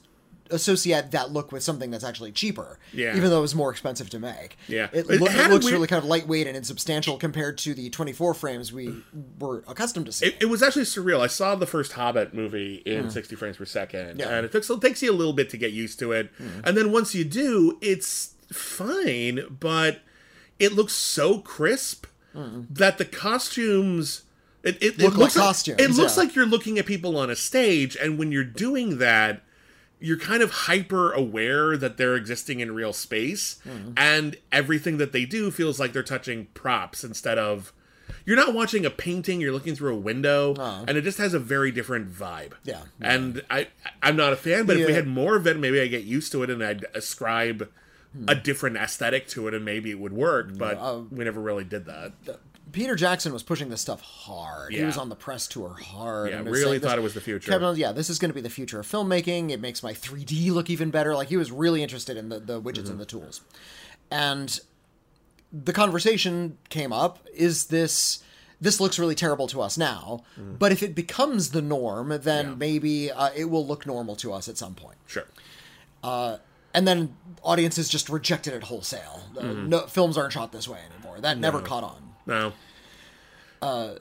associate that look with something that's actually cheaper, Yeah. even though it's more expensive to make. Yeah. it, It lo- it looks weird- really kind of lightweight and insubstantial compared to the 24 frames we were accustomed to seeing. It, it was actually surreal. I saw the first Hobbit movie in hmm. 60 frames per second. Yeah. And it takes it takes you a little bit to get used to it. Hmm. And then once you do, it's fine, but it looks so crisp hmm. that the costumes it, it. Look it like looks costumes, It looks yeah. like you're looking at people on a stage, and when you're doing that. You're kind of hyper aware that they're existing in real space, Hmm. and everything that they do feels like they're touching props instead of you're not watching a painting you're looking through a window and it just has a very different vibe Yeah. and i i'm not a fan but if we had more of it maybe i get used to it and i'd ascribe Hmm. a different aesthetic to it and maybe it would work but uh, we never really did that Peter Jackson was pushing this stuff hard. He was on the press tour hard. Yeah, really thought it was the future. on, yeah, this is going to be the future of filmmaking. It makes my 3D look even better. Like he was really interested in the, the widgets Mm-hmm. and the tools. And the conversation came up: Is this this looks really terrible to us now? But if it becomes the norm, then Mm. Yeah. maybe uh, it will look normal to us at some point. sure And then audiences just rejected it wholesale. Uh, Mm-hmm. no, films aren't shot this way anymore. That never caught on. No Uh,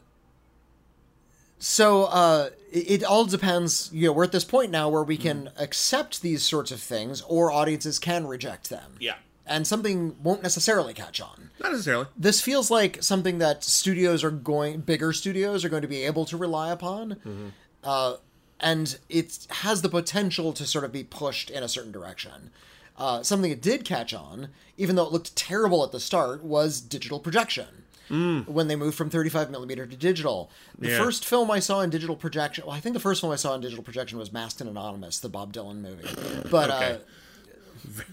So uh, it, it all depends. You know, we're at this point now where we can Mm-hmm. accept these sorts of things, or audiences can reject them. yeah and something won't necessarily catch on. Not necessarily. This feels like something that studios are going, bigger studios are going to be able to rely upon. Mm-hmm. Uh, and it has the potential to sort of be pushed in a certain direction. Uh, something it did catch on, even though it looked terrible at the start, was digital projection. When they moved from 35 millimeter to digital, the Yeah. first film I saw in digital projection, well, I think the first film I saw in digital projection was Masked and Anonymous, the Bob Dylan movie. But Okay. uh,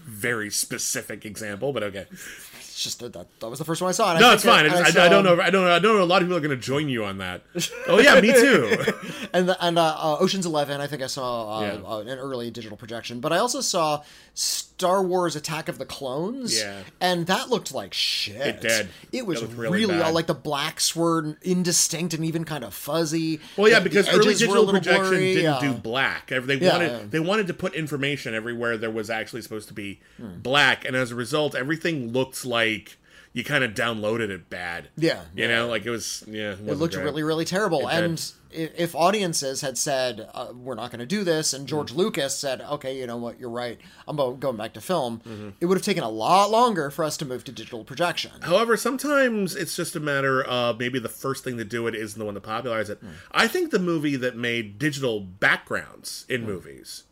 Very specific example, but okay. it's just that that was the first one I saw. and No, it's fine. and I, I, saw- don't know. I don't know. I don't know. A lot of people are going to join you on that. Oh yeah, me too. and the, and uh, uh, Ocean's Eleven. I think I saw uh, Yeah. uh, an early digital projection, but I also saw Star Wars: Attack of the Clones. Yeah. and that looked like shit. It did. It was It really, really all like the blacks were indistinct and even kind of fuzzy. Well, yeah, because early edges were a digital projection blurry, didn't yeah. do black. They Yeah, wanted yeah. they wanted to put information everywhere there was actually supposed to be Hmm. black, and as a result, everything looked like you kind of downloaded it bad. Yeah, you yeah. know, like it was. Yeah, it, It looked great. really, really terrible. It and i- if audiences had said, uh, "We're not going to do this," and George Mm. Lucas said, "Okay, you know what? You're right. I'm go- going back to film," Mm-hmm. it would have taken a lot longer for us to move to digital projection. However, sometimes it's just a matter of maybe the first thing to do it isn't the one to popularize it. I think the movie that made digital backgrounds in Hmm. movies,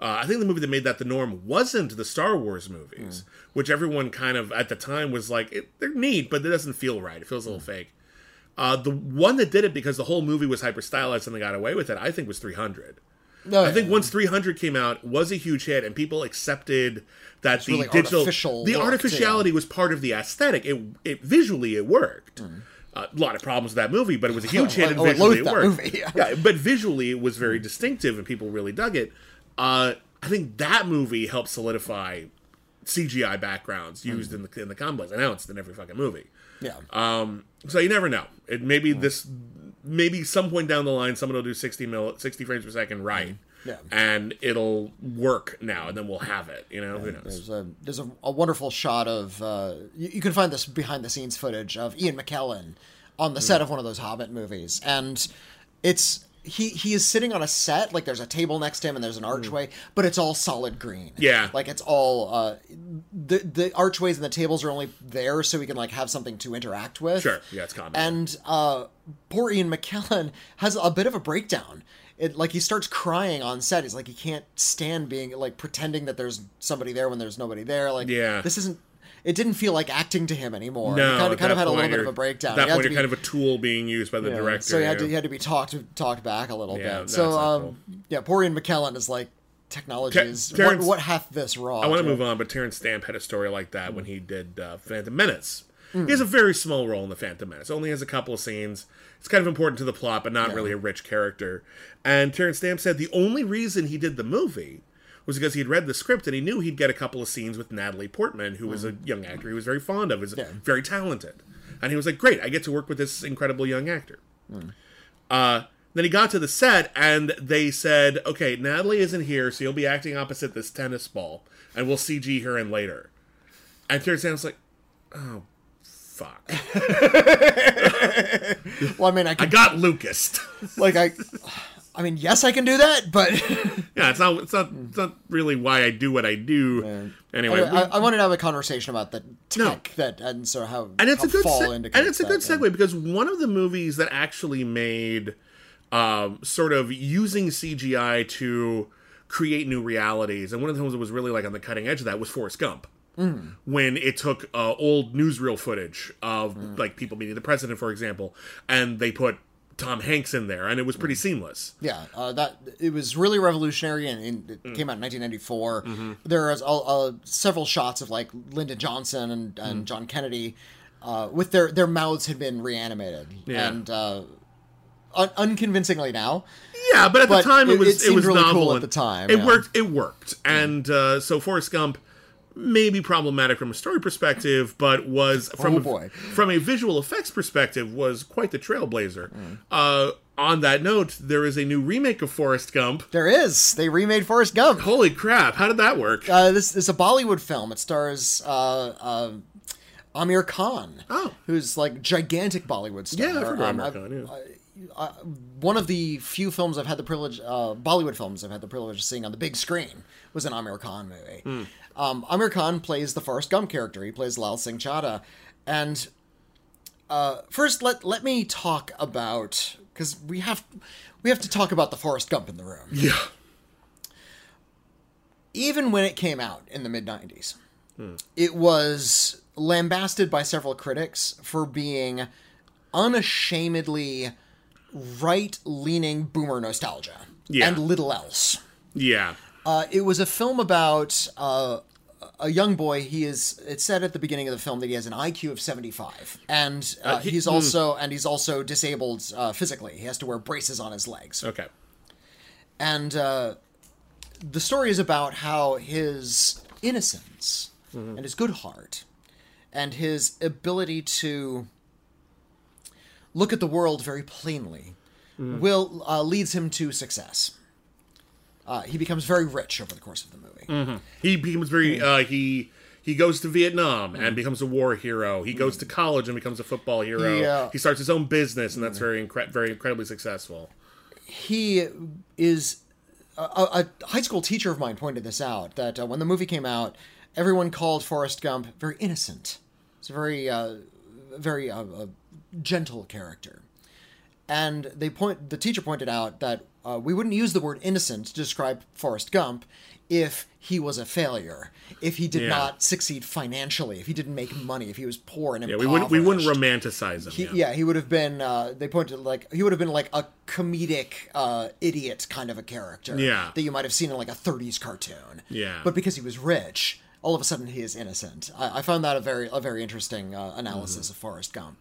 uh, I think the movie that made that the norm wasn't the Star Wars movies, Hmm. which everyone kind of at the time was like, it, they're neat, but it doesn't feel right. It feels a little Hmm. fake. Uh, the one that did it because the whole movie was hyper stylized and they got away with it, I think, was 300. No, I think once 300 came out was a huge hit and people accepted that the really digital artificial the artificiality was part of the aesthetic. It it visually it worked. Uh, a lot of problems with that movie, but it was a huge hit and Oh, visually it worked. movie, yeah. but visually it was very distinctive and people really dug it. Uh, I think that movie helped solidify CGI backgrounds used in the in the combos. I know it's in every fucking movie. yeah. Um, so you never know. It maybe this maybe some point down the line someone will do 60 mil 60 frames per second right. Yeah. And it'll work now and then we'll have it, you know, who knows. There's a there's a, a wonderful shot of uh, you, you can find this behind the scenes footage of Ian McKellen on the Hmm. set of one of those Hobbit movies, and it's he he is sitting on a set like there's a table next to him and there's an archway, but it's all solid green. Hmm. Yeah. like it's all uh, the the archways and the tables are only there so we can like have something to interact with. Sure. Yeah, it's common. And uh, poor Ian McKellen has a bit of a breakdown. It like he starts crying on set. He's like he can't stand being like pretending that there's somebody there when there's nobody there. Like Yeah. this isn't. It didn't feel like acting to him anymore. no, he kind of, kind of had a little bit of a breakdown. At that point, you're be- kind of a tool being used by the yeah, director. So he had to he had to be talked talked back a little Yeah, bit. So um, awful. yeah, poor Ian McKellen is like technology is Terrence- what, what hath this wrought? I want to Yeah. move on, but Terrence Stamp had a story like that when he did uh, Phantom Menace. Hmm. He has a very small role in the Phantom Menace. Only has a couple of scenes. It's kind of important to the plot, but not really a rich character. And Terrence Stamp said the only reason he did the movie was because he'd read the script and he knew he'd get a couple of scenes with Natalie Portman, who was a young actor he was very fond of, is. Yeah. very talented. And he was like, "Great, I get to work with this incredible young actor." Hmm. Uh, then he got to the set and they said, okay, Natalie isn't here, so you'll be acting opposite this tennis ball, and we'll CG her in later. And Terrence Stamp's like, oh, fuck. Well, I mean, I I got Lucas. like I. I mean, yes, I can do that, but yeah, it's not, it's not, it's not really why I do what I do. Anyway, I, I wanted to have a conversation about the No. tech that and sort of how and it's how a good fall se- and it's a good segue because one of the movies that actually made um, sort of using CGI to create new realities, and one of the ones that was really like on the cutting edge of that was Forrest Gump. Mm. When it took uh, old newsreel footage of Mm. like people meeting the president, for example, and they put Tom Hanks in there, and it was pretty Mm. seamless. Yeah, uh, that it was really revolutionary, and, and it Mm. came out in 1994. Mm-hmm. There was uh, uh, several shots of like Lyndon Johnson and, Mm. John Kennedy uh, with their their mouths had been reanimated, Yeah. and uh, un- unconvincingly now. Yeah, but at But the time it, it- was it it, was really cool novel at the time, It yeah. worked. It worked, and uh, so Forrest Gump may be problematic from a story perspective, but was from Oh, a, from a visual effects perspective was quite the trailblazer. Mm. Uh, on that note, there is a new remake of Forrest Gump. There is they remade Forrest Gump. Holy crap! How did that work? Uh, this is a Bollywood film. It stars uh, uh, Aamir Khan, Oh. who's like gigantic Bollywood star. Yeah, I forgot Aamir Khan, yeah. Uh, one of the few films I've had the privilege, uh, Bollywood films I've had the privilege of seeing on the big screen was an Aamir Khan movie. Um, Aamir Khan plays the Forrest Gump character. He plays Lal Singh Chaddha, and uh, first let let me talk about because we have we have to talk about the Forrest Gump in the room. Yeah. Even when it came out in the mid '90s, it was lambasted by several critics for being unashamedly right leaning boomer nostalgia Yeah. and little else. Yeah. Uh, it was a film about uh, a young boy. He is. It said at the beginning of the film that he has an IQ of seventy five, and uh, he- he's also and he's also disabled uh, physically. He has to wear braces on his legs Okay. and uh, the story is about how his innocence and his good heart and his ability to look at the world very plainly will uh, leads him to success. Uh, he becomes very rich over the course of the movie. He becomes very uh he he goes to Vietnam and becomes a war hero. He goes to college and becomes a football hero. Yeah. He starts his own business and that's very incre- very incredibly successful. he is a, a a high school teacher of mine pointed this out that uh, when the movie came out, everyone called Forrest Gump very innocent. It's a very, uh, very uh, uh, gentle character, and they point. The teacher pointed out that uh, we wouldn't use the word innocent to describe Forrest Gump if he was a failure, if he did Yeah. not succeed financially, if he didn't make money, if he was poor and Yeah, we wouldn't we wouldn't romanticize him. He, yeah. yeah, he would have been. Uh, they pointed like he would have been like a comedic uh, idiot kind of a character. Yeah. that you might have seen in like a '30s cartoon. Yeah. but because he was rich, all of a sudden he is innocent. I, I found that a very a very interesting uh, analysis of Forrest Gump.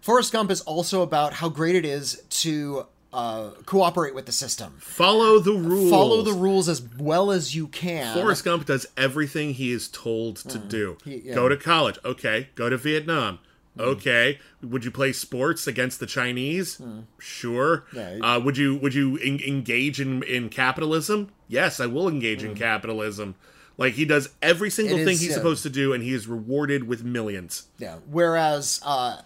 Forrest Gump is also about how great it is to uh, cooperate with the system, Follow the rules. follow the rules as well as you can. Forrest Gump does everything he is told to do. Mm. He- yeah. Mm. Go to college. Okay. Go to Vietnam. Okay. Would you play sports against the Chinese? Sure. Mm. Yeah, uh, would you Would you en- engage in in capitalism? Yes, I will engage Mm. in capitalism. Like he does every single thing he's yeah. supposed to do, and he is rewarded with millions. Yeah. Whereas uh,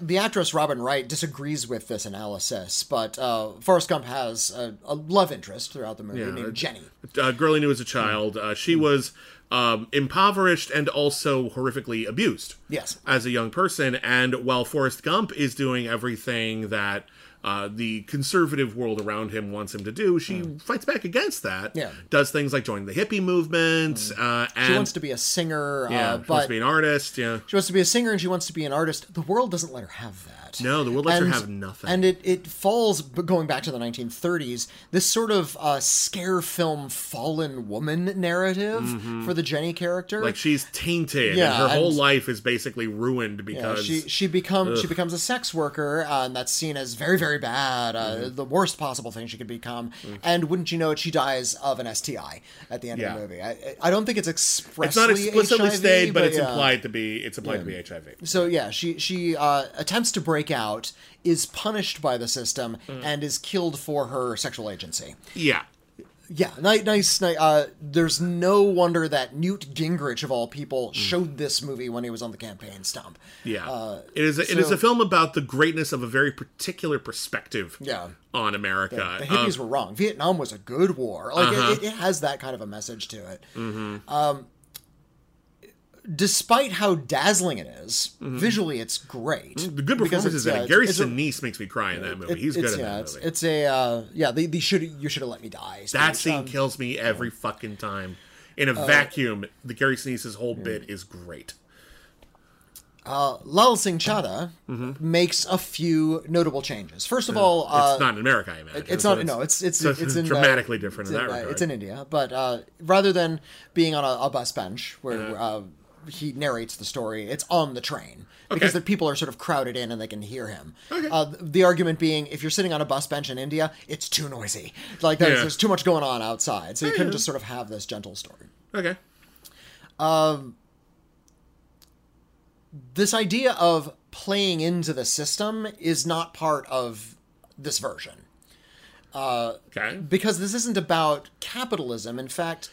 the actress Robin Wright disagrees with this analysis, but uh, Forrest Gump has a, a love interest throughout the movie Yeah, named uh, Jenny. A girl he knew as a child. Uh, she was um, impoverished and also horrifically abused. Yes. as a young person. And while Forrest Gump is doing everything that uh, the conservative world around him wants him to do, she fights back against that. Yeah. Does things like join the hippie movement. Uh, and She wants to be a singer, yeah, uh, she wants to be an artist. Yeah. she wants to be a singer and she wants to be an artist. The world doesn't let her have that. No, the world lets and, have nothing. And it, it falls, going back to the 1930s, this sort of uh, scare film fallen woman narrative for the Jenny character. Mm-hmm. like she's tainted, Yeah, and her whole life is basically ruined Yeah, because she she becomes she becomes a sex worker, uh, and that's seen as very very bad, uh, Mm-hmm. the worst possible thing she could become. Mm. And wouldn't you know it, she dies of an STI at the end Yeah. of the movie. I, I don't think it's expressly it's not explicitly HIV, stated, but, it's yeah. implied to be. It's implied to be HIV. So yeah, she she uh, attempts to break out, is punished by the system, Mm. and is killed for her sexual agency. Yeah. Yeah, nice, nice. ni- Uh, there's no wonder that Newt Gingrich of all people showed this movie when he was on the campaign stump. Yeah, it is. A, it is Uh, a film about the greatness of a very particular perspective. Yeah. on America. The hippies Um, were wrong. Vietnam was a good war. Like Uh-huh. it, it has that kind of a message to it. Mm-hmm. Um, despite how dazzling it is, visually it's great. Mm-hmm. the good performances in yeah, it. Gary it's- it's Sinise makes me cry in that movie. it- He's good it's, in yeah, that it's, movie. it's a uh, yeah. The, the should you should have let me die. that scene Um, kills me every fucking time. In a uh, vacuum, the Gary Sinise's whole bit is great. Lal Singh Chaddha makes a few notable changes. First of all, uh, Mm-hmm. it's not in America, I imagine. It's so not. no, it's it's so it's, in uh, dramatically different it's in in, that uh, regard. It's in India, but uh, rather than being on a, a bus bench where Uh-huh. uh, he narrates the story, it's on the train because Okay. the people are sort of crowded in and they can hear him. Okay. Uh, the argument being, if you're sitting on a bus bench in India, it's too noisy. Like there's, Yeah. there's too much going on outside, so you couldn't just sort of have this gentle story. okay. Um, This idea of playing into the system is not part of this version. Okay. because this isn't about capitalism. In fact,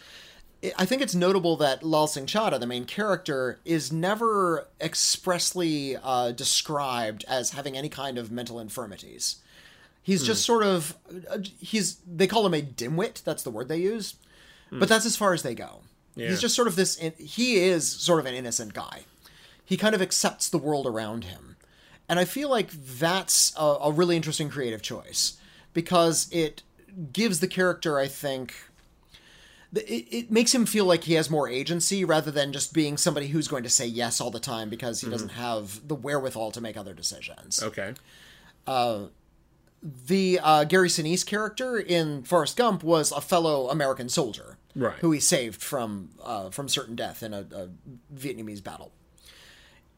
I think it's notable that Lal Singh Chaddha, the main character, is never expressly uh, described as having any kind of mental infirmities. He's Hmm. just sort of uh, he's they call him a dimwit. That's the word they use, Hmm. but that's as far as they go. Yeah. He's just sort of this. He is sort of an innocent guy. He kind of accepts the world around him, and I feel like that's a, a really interesting creative choice because it gives the character, I think, it, it makes him feel like he has more agency rather than just being somebody who's going to say yes all the time because he doesn't have the wherewithal to make other decisions. Okay. The uh, Gary Sinise character in Forrest Gump was a fellow American soldier, Right. Who he saved from uh, from certain death in a, a Vietnamese battle.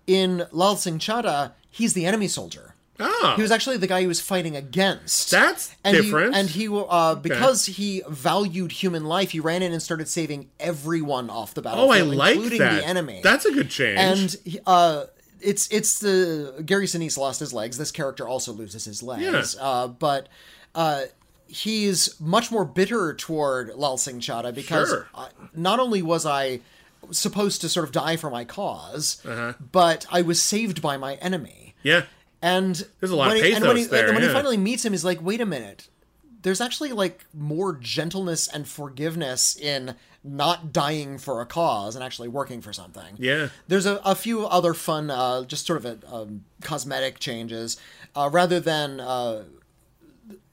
In Lal Singh Chaddha, he's the enemy soldier. Oh, He was actually the guy he was fighting against. that's and different. He, and he, uh, because he valued human life, he ran in and started saving everyone off the oh, battlefield, I like including that. the enemy. That's a good change. and he- uh, it's it's the Gary Sinise lost his legs. This character also loses his legs, Yeah. uh, but uh, he's much more bitter toward Lal Singh Chaddha because Sure. uh, not only was I supposed to sort of die for my cause, Uh-huh. but I was saved by my enemy. yeah, And There's a lot when of he, and when, he, there, and when he finally meets him, he's like, "Wait a minute, there's actually like more gentleness and forgiveness in not dying for a cause and actually working for something." Yeah. There's a, a few other fun, uh, just sort of a, um, cosmetic changes, uh, rather than. Uh,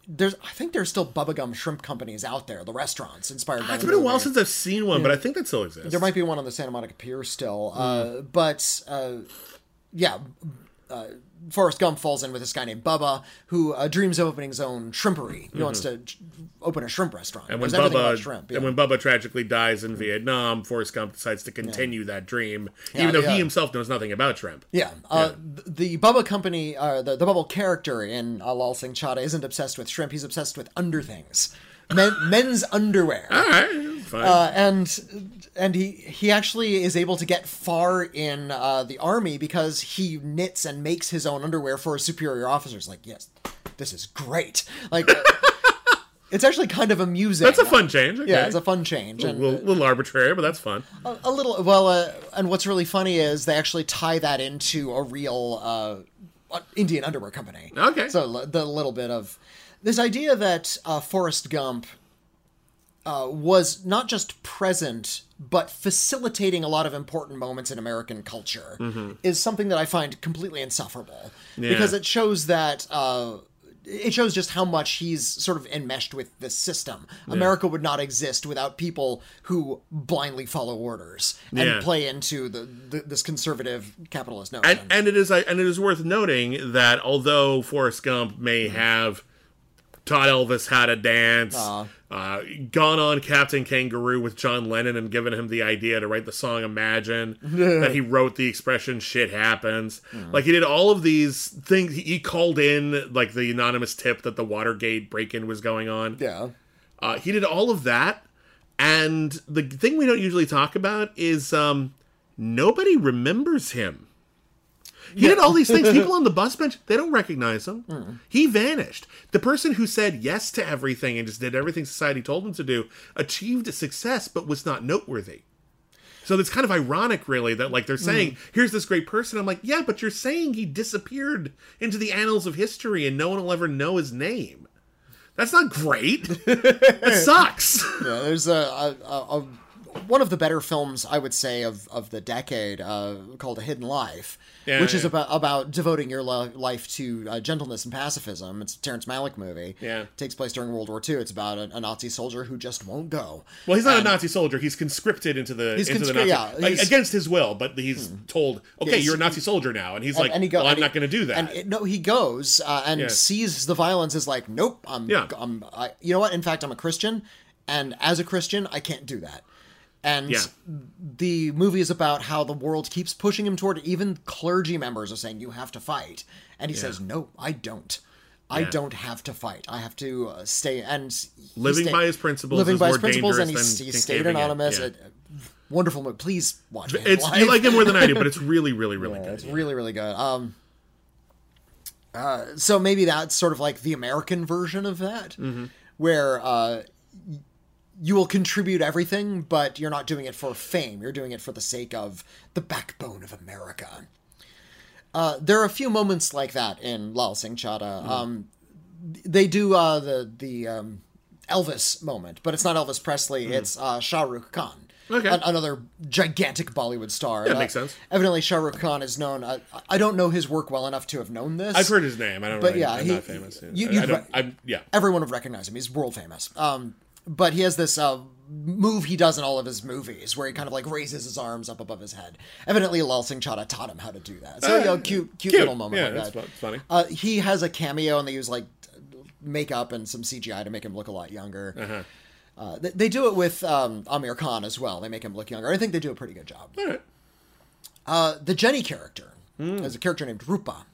there's, I think there's still bubblegum shrimp companies out there, the restaurants inspired by. it's been a while since I've seen one, but I think that still exists. There might be one on the Santa Monica Pier still, uh, but uh, yeah, uh, Forrest Gump falls in with this guy named Bubba who uh, dreams of opening his own shrimpery. He wants to open a shrimp restaurant. Mm-hmm. And when Bubba shrimp, yeah. and when Bubba tragically dies in Vietnam, Forrest Gump decides to continue that dream, Yeah, even though yeah. he himself knows nothing about shrimp. Yeah, uh, the Bubba company, uh, the, the Bubble character in uh, Lal Singh Chaddha isn't obsessed with shrimp. He's obsessed with underthings, Men, men's underwear. All right, fine. uh, and and he he actually is able to get far in uh, the army because he knits and makes his own underwear for his superior officers. Like, yes, this is great. Like, it's actually kind of amusing. that's a fun change. Okay. Yeah, it's a fun change a and little, little arbitrary, but that's fun. a, a little. Well, uh, and what's really funny is they actually tie that into a real uh, Indian underwear company. Okay. So the little bit of this idea that uh, Forrest Gump uh, was not just present but facilitating a lot of important moments in American culture is something that I find completely insufferable because it shows that. Uh, it shows just how much he's sort of enmeshed with this system. America would not exist without people who blindly follow orders and Yeah. play into the, the this conservative capitalist notion. And, and it is and it is worth noting that although Forrest Gump may have taught Elvis how to dance, uh, gone on Captain Kangaroo with John Lennon and given him the idea to write the song Imagine, that he wrote the expression "shit happens." Like he did all of these things. He, called in like the anonymous tip that the Watergate break-in was going on. yeah. Uh, he did all of that, and the thing we don't usually talk about is um, nobody remembers him. He did all these things. People on the bus bench, they don't recognize him. He vanished. The person who said yes to everything and just did everything society told him to do achieved a success, but was not noteworthy. So it's kind of ironic, really, that like they're mm. saying, "Here's this great person." I'm like, "Yeah, but you're saying he disappeared into the annals of history, and no one will ever know his name." That's not great. that sucks. Yeah, there's a, a, a, a one of the better films I would say of, of the decade uh, called A Hidden Life, Yeah, which is about about devoting your lo- life to uh, gentleness and pacifism. It's a Terrence Malick movie. Yeah. takes place during World War II. It's about a, a Nazi soldier who just won't go. Well, he's not a Nazi soldier. He's conscripted into the into the Nazi yeah, like, against his will, but he's told, "Okay, you're a Nazi soldier now," and he's And- like, and he go- "Well, I'm and he- not going to do that." And it, no, he goes uh, and Yeah. sees the violence. Is like, nope. I'm. Yeah. I'm. I, you know what? In fact, I'm a Christian, and as a Christian, I can't do that. And Yeah. the movie is about how the world keeps pushing him toward. Even clergy members are saying you have to fight, and he says, "No, I don't. I don't have to fight. I have to uh, stay." And he Living stay- by his principles living by his principles, and he, he's stayed anonymous. Yeah. Uh, wonderful movie. Please watch it. It's you like it more than I do, but it's really, really, really Yeah, good. it's really really good. Um, uh, so maybe that's sort of like the American version of that, Mm-hmm. where uh, you will contribute everything, but you're not doing it for fame. You're doing it for the sake of the backbone of America. Uh, there are a few moments like that in Lal Singh Chaddha. Um, they do uh, the the um, Elvis moment, but it's not Elvis Presley. It's uh, Shah Rukh Khan. Okay. An- another gigantic Bollywood star. Yeah, Uh, makes sense. Evidently, Shah Rukh Khan is known. Uh, I don't know his work well enough to have known this. I've heard his name. I don't. But really, yeah, I'm he- not famous. you- I- I don't, re- I'm yeah. everyone would recognize him. He's world famous. Um, but he has this uh, move he does in all of his movies where he kind of like raises his arms up above his head. Evidently, Lal Singh Chaddha taught him how to do that. So, you know, cute, cute, Cute. little moment Yeah, like that's that. fu- funny. Uh, he has a cameo and they use like makeup and some CGI to make him look a lot younger. Uh-huh. Uh, they, they do it with um, Aamir Khan as well. They make him look younger. I think they do a pretty good job. Right. Uh, the Jenny character, Hmm. as a character named Rupa,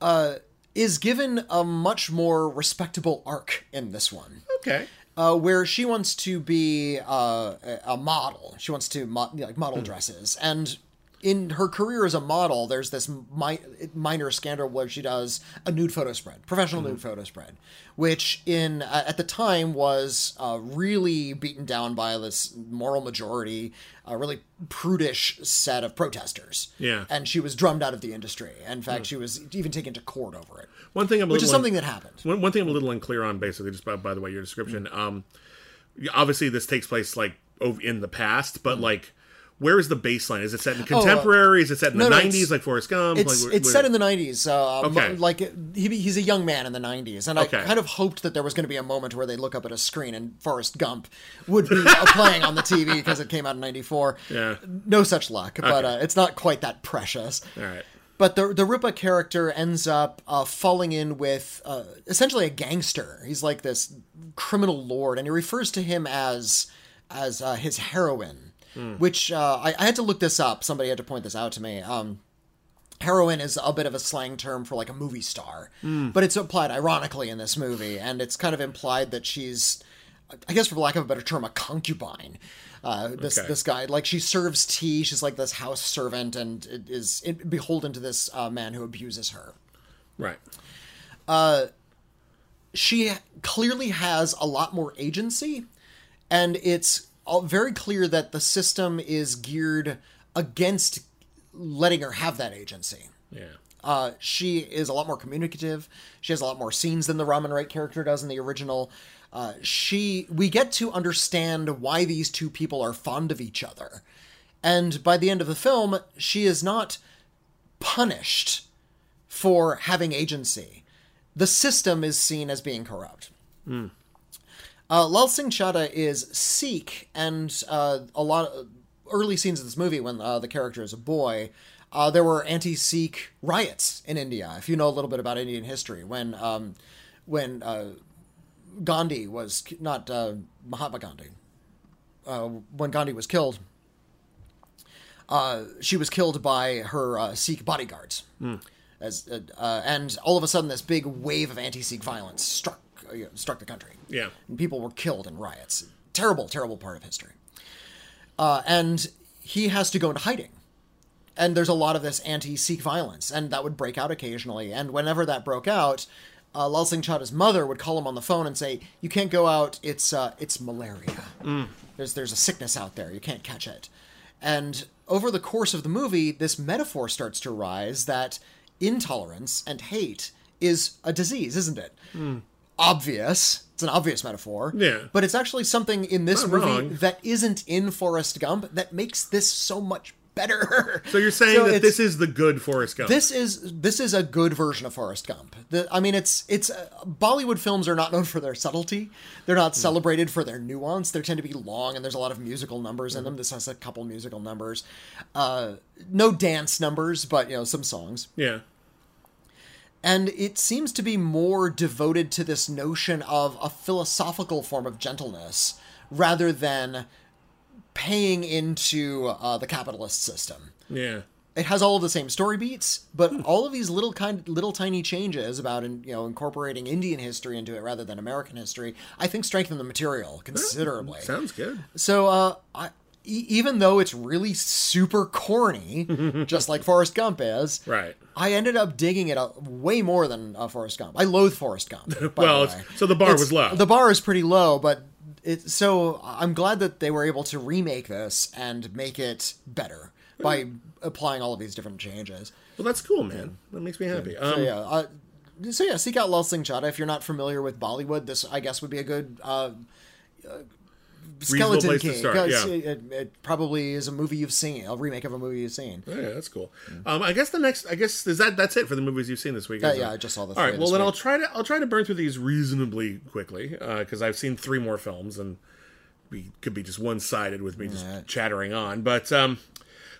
uh, is given a much more respectable arc in this one. Okay. Uh, where she wants to be uh, a- model. She wants to mo- like model Hmm. dresses, and in her career as a model, there's this mi- minor scandal where she does a nude photo spread, professional Hmm. nude photo spread, which in uh, at the time was uh, really beaten down by this moral majority, a really prudish set of protesters. Yeah. and she was drummed out of the industry. In fact, she was even taken to court over it, One thing I'm which is something that happened. One, one thing I'm a little unclear on, basically, just by, by the way, your description. Um, obviously, this takes place like in the past, Mm. but like, where is the baseline? Is it set in contemporary? is it set in Oh, uh, no, the no, '90s, like Forrest Gump? It's like, it's set in the '90s. Uh, Okay. like he, he's a young man in the '90s, and Okay. I kind of hoped that there was going to be a moment where they look up at a screen and Forrest Gump would be uh, playing on the TV because it came out in '94. Yeah. No such luck, but uh, it's not quite that precious. All right. But the the Rupa character ends up uh, falling in with uh, essentially a gangster. He's like this criminal lord, and he refers to him as as uh, his heroine, which uh, I, I had to look this up. Somebody had to point this out to me. Um, heroine is a bit of a slang term for like a movie star, but it's applied ironically in this movie, and it's kind of implied that she's, I guess for lack of a better term, a concubine. Uh, this Okay. this guy like she serves tea. She's like this house servant, and it is beholden to this uh, man who abuses her Right. she clearly has a lot more agency and it's all very clear that the system is geared against letting her have that agency. Yeah. uh, she is a lot more communicative. She has a lot more scenes than the Robin Wright character does in the original. Uh, she we get to understand why these two people are fond of each other. And by the end of the film she is not punished for having agency. The system is seen as being corrupt. Uh, Lal Singh Chaddha is Sikh, and uh, a lot of early scenes of this movie, when uh, the character is a boy, uh, there were anti-Sikh riots in India. If you know a little bit about Indian history, when um, when uh, Gandhi was not uh, Mahatma Gandhi, uh, when Gandhi was killed, uh, she was killed by her uh, Sikh bodyguards. As uh, uh, and all of a sudden, this big wave of anti-Sikh violence struck uh, struck the country. Yeah. and people were killed in riots. Terrible, terrible part of history. Uh, and he has to go into hiding. And there's a lot of this anti-Sikh violence, and that would break out occasionally. And whenever that broke out, uh, Lal Singh Chaddha's mother would call him on the phone and say, "You can't go out. It's uh, it's malaria. There's there's a sickness out there. You can't catch it." And over the course of the movie, this metaphor starts to rise that intolerance and hate is a disease, isn't it? Obvious. It's an obvious metaphor. Yeah. But it's actually something in this Not movie wrong. that isn't in Forrest Gump that makes this so much better. So you're saying So that this is the good Forrest Gump? this is this is a good version of Forrest Gump. The, I mean, it's it's uh, Bollywood films are not known for their subtlety. They're Hmm. not celebrated for their nuance. They tend to be long, and there's a lot of musical numbers Hmm. in them. This has a couple musical numbers, uh, no dance numbers, but you know some songs. yeah. And it seems to be more devoted to this notion of a philosophical form of gentleness rather than paying into uh, the capitalist system Yeah. it has all of the same story beats, but all of these little kind, little tiny changes about in, you know incorporating Indian history into it rather than American history, I think strengthen the material considerably. Sounds good. So, uh, I, e- even though it's really super corny, just like Forrest Gump is, Right. I ended up digging it a, way more than uh, Forrest Gump. I loathe Forrest Gump. Well, the so the bar It's- was low. The bar is pretty low, but it, so I'm glad that they were able to remake this and make it better by applying all of these different changes. Well, that's cool, man. That makes me happy. So Um, yeah, uh, so yeah, seek out Lal Singh Chaddha if you're not familiar with Bollywood. This I guess would be a good uh, uh, skeleton king. yeah. It, it, probably is a movie you've seen, a remake of a movie you've seen. Yeah, that's cool. Um, I guess the next, I guess is that that's it for the movies you've seen this week. Yeah, yeah? I just saw the All right, well this then I'll try to I'll try to burn through these reasonably quickly because I've seen three more films and we could be just one sided with me just Right. chattering on. But um,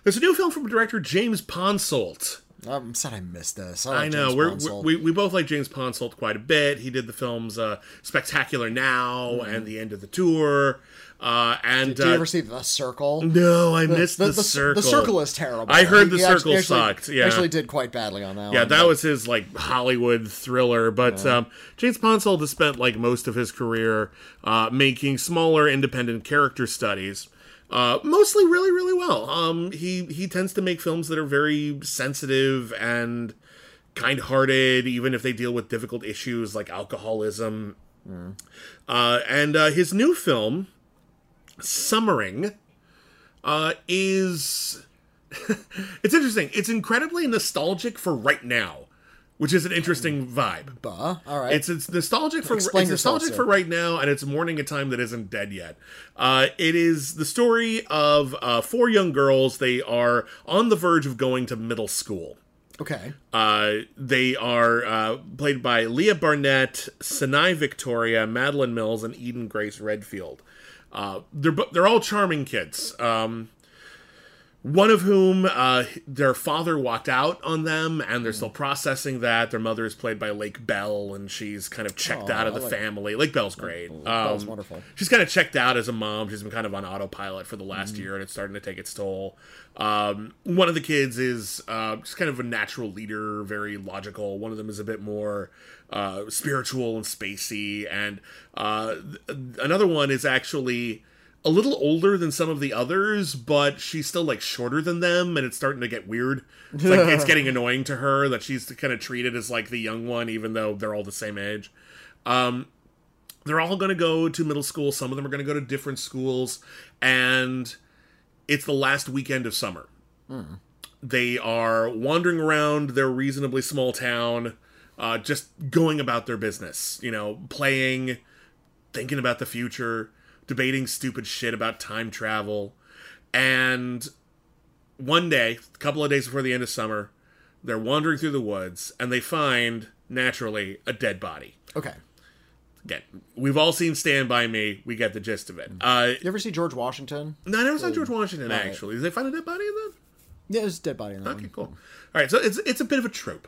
there's a new film from director James Ponsoldt. I'm sad I missed this. I like know we're, we we both like James Ponsoldt quite a bit. He did the films uh, Spectacular Now and The End of the Tour. Uh, and Did you uh, ever see The Circle? no, I missed the, the, circle. The circle is terrible. I heard The He Circle actually, sucked, yeah. actually did quite badly on that. Yeah, one, that but- was his like Hollywood thriller. But um, James Ponsoldt has spent like most of his career uh, making smaller independent character studies. Uh, mostly really, really well. Um, he he tends to make films that are very sensitive and kind-hearted, even if they deal with difficult issues like alcoholism. Uh, and uh, his new film, Summering, uh, is it's interesting. It's incredibly nostalgic for right now, which is an interesting vibe. Buh. All right. It's it's nostalgic for Explain it's nostalgic for right now, and it's mourning a time that isn't dead yet. Uh, it is the story of uh, four young girls. They are on the verge of going to middle school. okay. Uh, they are uh, played by Lia Barnett, Sanai Victoria, Madalen Mills, and Eden Grace Redfield. Uh, they're they're all charming kids. Um, one of whom uh, their father walked out on them, and they're still processing that. Their mother is played by Lake Bell, and she's kind of checked Aw, out of the like- family. Lake Bell's great. Bell's Um, wonderful. She's kind of checked out as a mom. She's been kind of on autopilot for the last year, and it's starting to take its toll. Um, one of the kids is uh, just kind of a natural leader, very logical. One of them is a bit more uh, spiritual and spacey, and uh, th- another one is actually a little older than some of the others, but she's still like shorter than them, and it's starting to get weird. It's like it's getting annoying to her that she's kind of treated as like the young one, even though they're all the same age. Um, they're all going to go to middle school. Some of them are going to go to different schools, and it's the last weekend of summer. They are wandering around their reasonably small town, uh, just going about their business. You know, playing, thinking about the future, debating stupid shit about time travel, and one day, a couple of days before the end of summer, they're wandering through the woods and they find naturally a dead body. Okay. Again, we've all seen Stand By Me. We get the gist of it. Uh, You ever see George Washington? no, I never saw George Washington, right. actually. Did they find a dead body in that? Yeah, there's a dead body in that Okay, one. cool. All right, so it's it's a bit of a trope.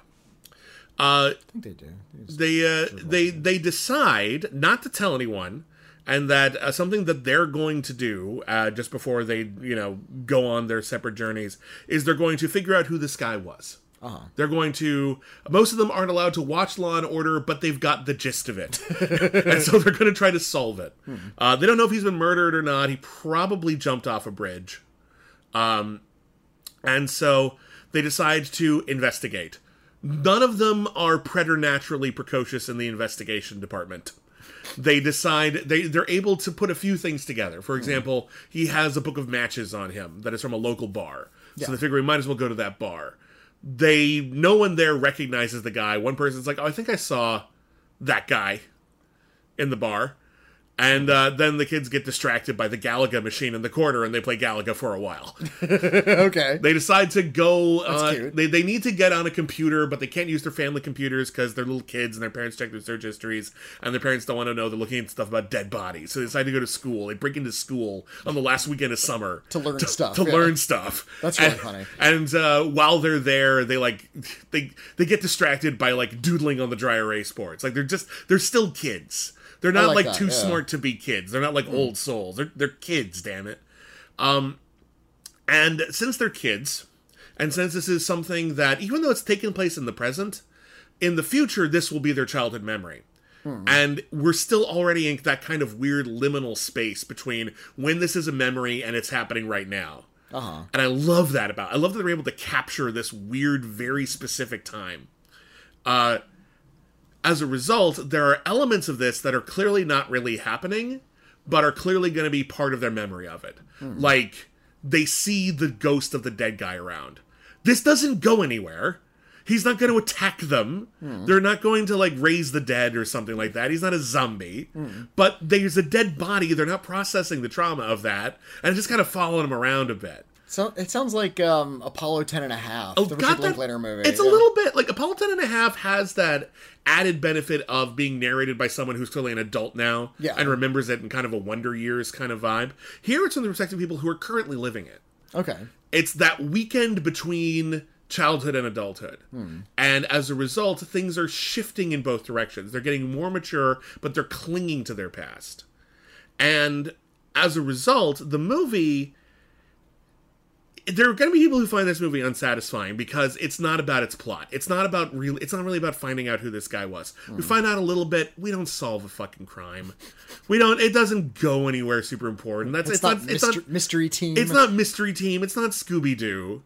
Uh, I think they do. It's- they uh, they they decide not to tell anyone, and that uh, something that they're going to do uh, just before they you know go on their separate journeys is they're going to figure out who this guy was. Uh-huh. They're going to. Most of them aren't allowed to watch Law and Order, but they've got the gist of it, and so they're going to try to solve it. Uh, they don't know if he's been murdered or not. He probably jumped off a bridge, um, and so they decide to investigate. None of them are preternaturally precocious in the investigation department. They decide they they're able to put a few things together. For hmm. example, he has a book of matches on him that is from a local bar, so they figure we might as well go to that bar they no one there recognizes the guy. One person's like, "Oh, I think I saw that guy in the bar." And uh, then the kids get distracted by the Galaga machine in the corner, and they play Galaga for a while. okay. They decide to go. Uh, cute. they they need to get on a computer, but they can't use their family computers because they're little kids, and their parents check their search histories, and their parents don't want to know they're looking at stuff about dead bodies. So they decide to go to school. They break into school on the last weekend of summer To learn stuff, To yeah. learn stuff. That's really And- funny. And uh, while they're there, they like they they get distracted by like doodling on the dry erase boards. Like they're just they're still kids. They're not like like, that, too yeah. Hmm. smart to be kids. They're not like old souls. They're they're kids. Damn it. Um, and since they're kids, and since this is something that even though it's taking place in the present, in the future this will be their childhood memory. And we're still already in that kind of weird liminal space between when this is a memory and it's happening right now. Uh-huh. And I love that about. I love that they're able to capture this weird, very specific time. Uh, as a result, there are elements of this that are clearly not really happening, but are clearly going to be part of their memory of it. Hmm. Like they see the ghost of the dead guy around. This doesn't go anywhere. He's not going to attack them. Hmm. They're not going to like raise the dead or something like that. He's not a zombie. Hmm. But there's a dead body. They're not processing the trauma of that and just kind of following him around a bit. So it sounds like um, Apollo 10 and a half, Oh, the Richard Linklater movie. It's a little bit like Apollo 10 and a half has that added benefit of being narrated by someone who's clearly an adult now Yeah. and remembers it in kind of a wonder years kind of vibe. Here it's from the perspective of people who are currently living it. Okay. It's that weekend between childhood and adulthood. And as a result, things are shifting in both directions. They're getting more mature, but they're clinging to their past. And as a result, the movie there are going to be people who find this movie unsatisfying because it's not about its plot. It's not about really. It's not really about finding out who this guy was. We find out a little bit. We don't solve a fucking crime. We don't. It doesn't go anywhere super important. That's It's, it's, not, not. It's mystery, not. mystery team. It's not mystery team. It's not Scooby Doo.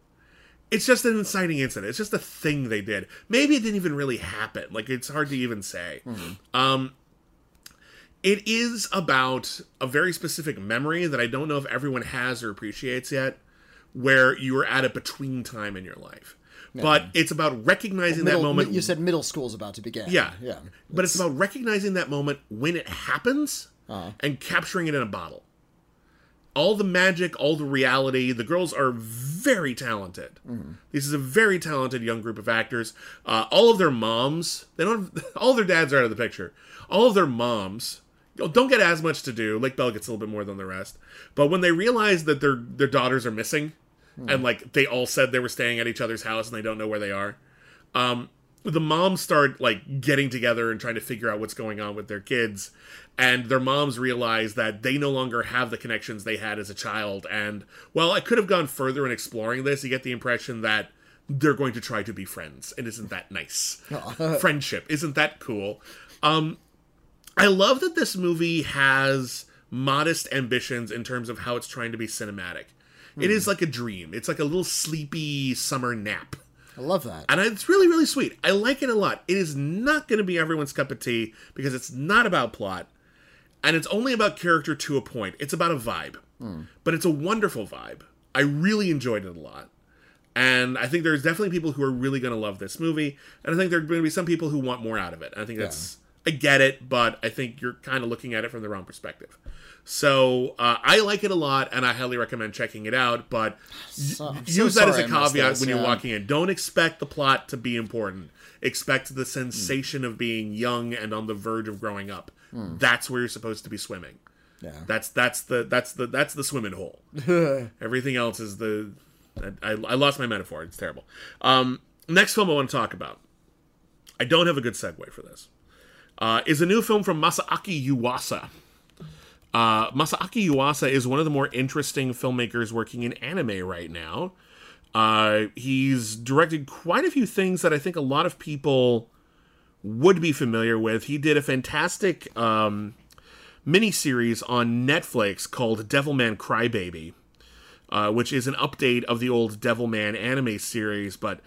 It's just an inciting incident. It's just a thing they did. Maybe it didn't even really happen. Like it's hard to even say. Um, it is about a very specific memory that I don't know if everyone has or appreciates yet, where you are at a between time in your life. But it's about recognizing Middle- that moment. You said middle school's about to begin. Yeah. Yeah. But it's about recognizing that moment when it happens Uh-huh. and capturing it in a bottle. All the magic, all the reality. The girls are very talented. Mm-hmm. This is a very talented young group of actors. Uh, all of their moms, they don't. Have, all their dads are out of the picture. All of their moms don't get as much to do. Lake Bell gets a little bit more than the rest. But when they realize that their their daughters are missing, Hmm. and like they all said they were staying at each other's house and they don't know where they are, um, the moms start like getting together and trying to figure out what's going on with their kids. And their moms realize that they no longer have the connections they had as a child. And well i could have gone further in exploring this. You get the impression that they're going to try to be friends. And isn't that nice? Friendship. Isn't that cool? Um i love that this movie has modest ambitions in terms of how it's trying to be cinematic it is hmm. like a dream. It's like a little sleepy summer nap. I love that. and it's really really sweet. I like it a lot. It is not going to be everyone's cup of tea because it's not about plot and it's only about character to a point. It's about a vibe. Hmm. But it's a wonderful vibe. I really enjoyed it a lot. And i think there's definitely people who are really going to love this movie and i think there are going to be some people who want more out of it. And i think that's i get it but i think you're kind of looking at it from the wrong perspective so uh, i like it a lot and i highly recommend checking it out but So- use that as a caveat this, when you're walking in. Don't expect the plot to be important. Expect the sensation of being young and on the verge of growing up. That's where you're supposed to be swimming. Yeah. That's that's the that's the that's the swimming hole. Everything else is the. I, I lost my metaphor. It's terrible. Um, next film I want to talk about. I don't have a good segue for this. Uh, is a new film from Masaaki Yuasa. Uh, Masaaki Yuasa is one of the more interesting filmmakers working in anime right now. Uh, he's directed quite a few things that I think a lot of people would be familiar with. He did a fantastic um, miniseries on Netflix called Devilman Crybaby, uh, which is an update of the old Devilman anime series, but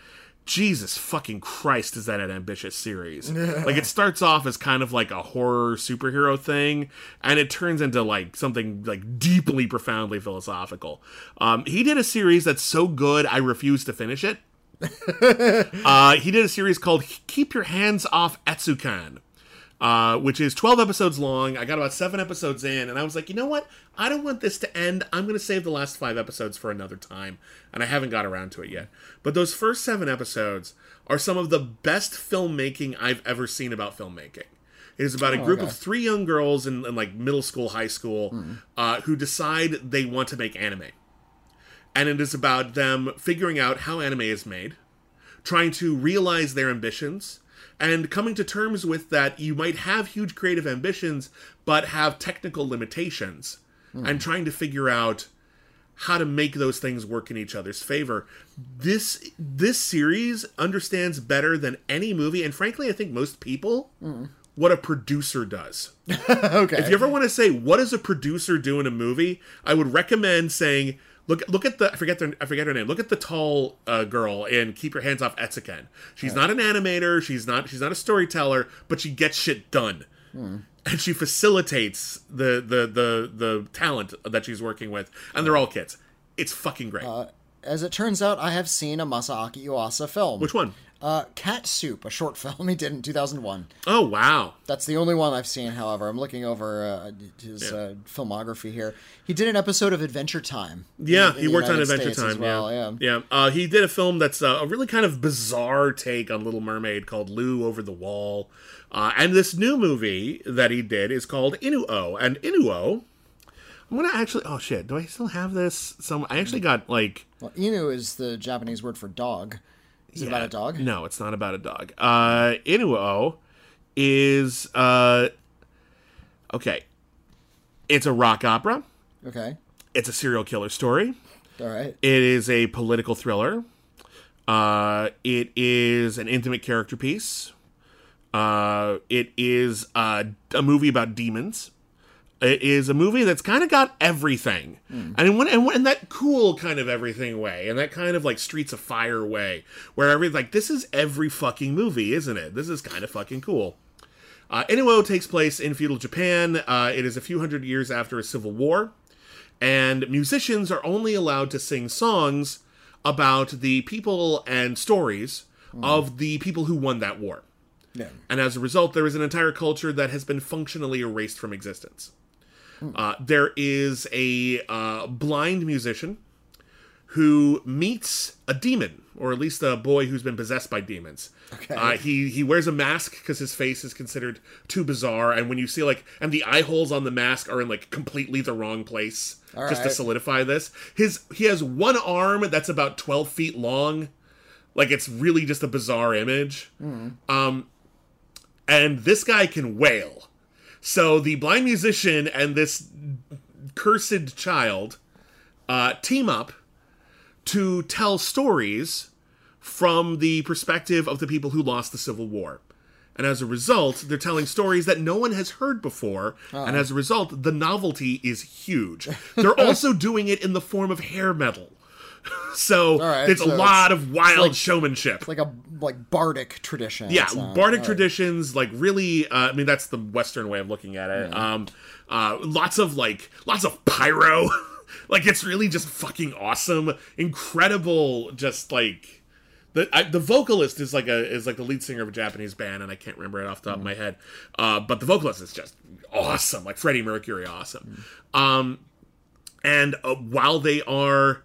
Jesus fucking Christ, is that an ambitious series? like, it starts off as kind of like a horror superhero thing, and it turns into like something like deeply, profoundly philosophical. Um, he did a series that's so good, I refuse to finish it. uh, he did a series called Keep Your Hands Off Eizouken, uh, which is 12 episodes long. I got about seven episodes in, and I was like, you know what? I don't want this to end. I'm going to save the last five episodes for another time, and I haven't got around to it yet. But those first seven episodes are some of the best filmmaking I've ever seen about filmmaking. It is about a group okay. of three young girls in, in like middle school, high school, uh, who decide they want to make anime. And it is about them figuring out how anime is made, trying to realize their ambitions, and coming to terms with that you might have huge creative ambitions, but have technical limitations, hmm. and trying to figure out how to make those things work in each other's favor. This this series understands better than any movie, and frankly, I think most people hmm. what a producer does. okay. If you ever want to say what does a producer do in a movie, I would recommend saying look look at the I forget their, I forget her name. Look at the tall uh, girl in Keep Your Hands Off Eizouken. She's not an animator. She's not she's not a storyteller, but she gets shit done. and she facilitates the the the the talent that she's working with, and they're all kids. It's fucking great. As it turns out, I have seen a Masaaki Yuasa film. Which one? Uh, Cat Soup, a short film he did in 2001. Oh wow! That's the only one I've seen, however. I'm looking over uh, his uh, filmography here. He did an episode of Adventure Time. Yeah, in he the worked on Adventure States as Time. well, yeah, yeah. yeah. Uh, he did a film that's uh, a really kind of bizarre take on Little Mermaid called "Lu Over the Wall," uh, and this new movie that he did is called Inu-Oh. And Inu-Oh, I'm gonna actually. Oh shit! Do I still have this? Some I actually got like. Well, Inu is the Japanese word for dog. Is it about a dog? No, it's not about a dog. Uh, Inu-Oh is uh, okay. It's a rock opera. Okay. It's a serial killer story. All right. It is a political thriller. Uh, it is an intimate character piece. Uh, it is uh, a movie about demons. It is a movie that's kind of got everything, and in, one, and in that cool kind of everything way, and that kind of like Streets of Fire way, where every like this is every fucking movie, isn't it? This is kind of fucking cool. Uh, takes place in feudal Japan. Uh, it is a few hundred years after a civil war, and musicians are only allowed to sing songs about the people and stories of the people who won that war. Yeah. And as a result, there is an entire culture that has been functionally erased from existence. Uh, there is a uh, blind musician who meets a demon, or at least a boy who's been possessed by demons. Okay. Uh, he he wears a mask because his face is considered too bizarre, and when you see like, and the eye holes on the mask are in like completely the wrong place, All just to solidify this. His he has one arm that's about twelve feet long, like it's really just a bizarre image. Um, and this guy can wail. So the blind musician and this cursed child uh, team up to tell stories from the perspective of the people who lost the Civil War. And as a result, they're telling stories that no one has heard before. And as a result, the novelty is huge. They're also doing it in the form of hair metal. So right, it's so a lot it's- of wild like- showmanship. Like a like bardic tradition. yeah, bardic right. traditions, like really. Uh, I mean, that's the Western way of looking at it. Um, uh, lots of like, lots of pyro. like it's really just fucking awesome, incredible. Just like the I, the vocalist is like a is like the lead singer of a Japanese band, and I can't remember it off the top of my head. Uh, but the vocalist is just awesome, like Freddie Mercury, awesome. Um, and uh, while they are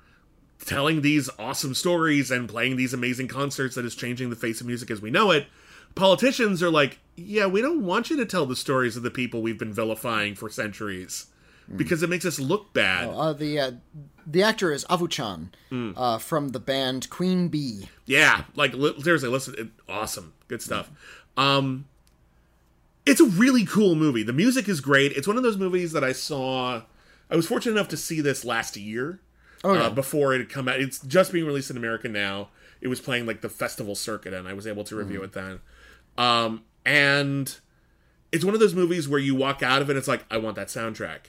telling these awesome stories and playing these amazing concerts that is changing the face of music as we know it, politicians are like, yeah, we don't want you to tell the stories of the people we've been vilifying for centuries because it makes us look bad. Uh, the uh, the actor is Avu-chan Hmm. uh, from the band Queen Bee. Yeah, like li- seriously, listen, it, awesome, good stuff. Um, it's a really cool movie. The music is great. It's one of those movies that I saw. I was fortunate enough to see this last year. Oh, yeah. uh, before it had come out. It's just being released in America now. It was playing like the festival circuit, and I was able to review it then. Um, and it's one of those movies where you walk out of it, it's like I want that soundtrack.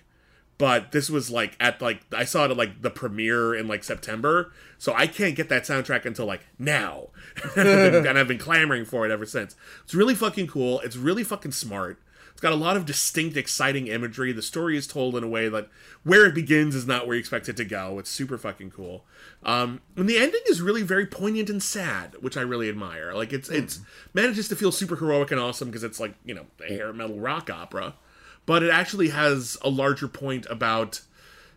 But this was like at like I saw it at like the premiere in like September, so I can't get that soundtrack until like now, and I've been- and I've been clamoring for it ever since. It's really fucking cool. It's really fucking smart. It's got a lot of distinct, exciting imagery. The story is told in a way that where it begins is not where you expect it to go. It's super fucking cool. Um, and the ending is really very poignant and sad, which I really admire. Like it's it's manages to feel super heroic and awesome because it's like you know a hair metal rock opera, but it actually has a larger point about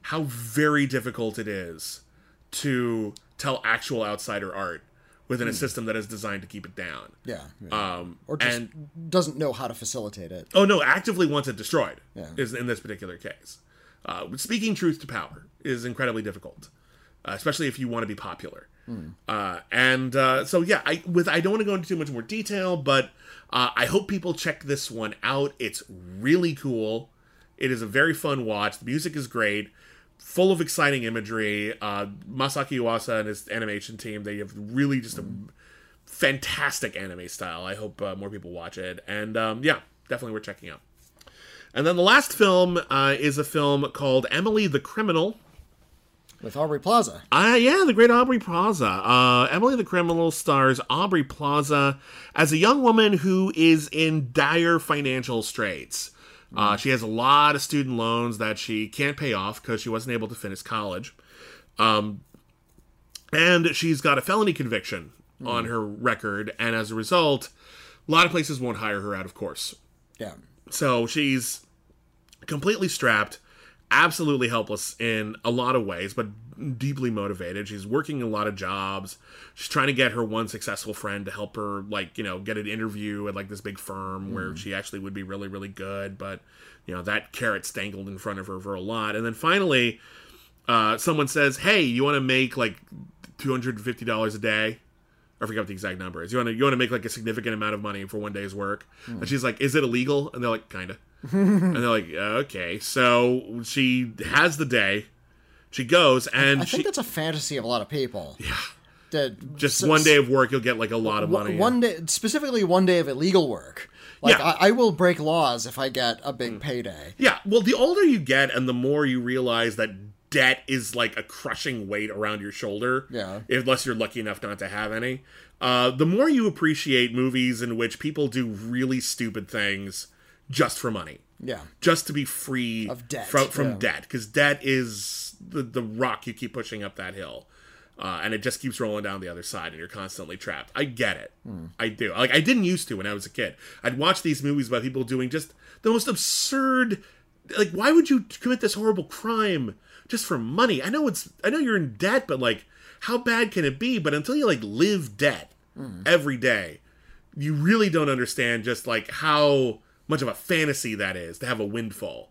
how very difficult it is to tell actual outsider art within a system that is designed to keep it down. Yeah. yeah. Um, or just and doesn't know how to facilitate it. Oh no, actively wants it destroyed. Yeah. Is in this particular case. Uh, speaking truth to power is incredibly difficult, uh, especially if you want to be popular. Uh, and uh, so yeah, I with I don't want to go into too much more detail, but uh, I hope people check this one out. It's really cool. It is a very fun watch. The music is great, full of exciting imagery. Uh, Masaaki Yuasa and his animation team they have really just a fantastic anime style. I hope uh, more people watch it. And um, yeah, definitely worth checking out. And then the last film uh, is a film called Emily the Criminal. with Aubrey Plaza. Uh, yeah, the great Aubrey Plaza. Uh, Emily the Criminal stars Aubrey Plaza as a young woman who is in dire financial straits. Uh, she has a lot of student loans that she can't pay off because she wasn't able to finish college. Um, and she's got a felony conviction on her record, and as a result, a lot of places won't hire her out, of course. Yeah. So she's completely strapped, absolutely helpless in a lot of ways, but deeply motivated. She's working a lot of jobs. She's trying to get her one successful friend to help her, like, you know, get an interview at like this big firm where she actually would be really, really good. But, you know, that carrot's dangled in front of her for a lot. And then finally, uh, someone says, Hey, you want to make like $250 a day? I forget what the exact number is. You want to you want to make like a significant amount of money for one day's work, and she's like, "Is it illegal?" And they're like, "Kinda." and they're like, "Okay." So she has the day. She goes and I she think that's a fantasy of a lot of people. Yeah. That just s- one day of work, you'll get like a lot of money. One day, specifically one day of illegal work. Like Yeah. I, I will break laws if I get a big payday. Yeah, well, the older you get, and the more you realize that debt is like a crushing weight around your shoulder. Yeah. Unless you're lucky enough not to have any. Uh, the more you appreciate movies in which people do really stupid things just for money. Yeah. Just to be free Of debt, from from yeah. debt, because debt is the the rock you keep pushing up that hill. Uh, and it just keeps rolling down the other side, and you're constantly trapped. I get it. Hmm. I do. Like I didn't used to when I was a kid. I'd watch these movies about people doing just the most absurd. Like, why would you commit this horrible crime just for money? I know it's. I know you're in debt, but like, how bad can it be? But until you like live debt Hmm. every day, you really don't understand just like how much of a fantasy that is to have a windfall.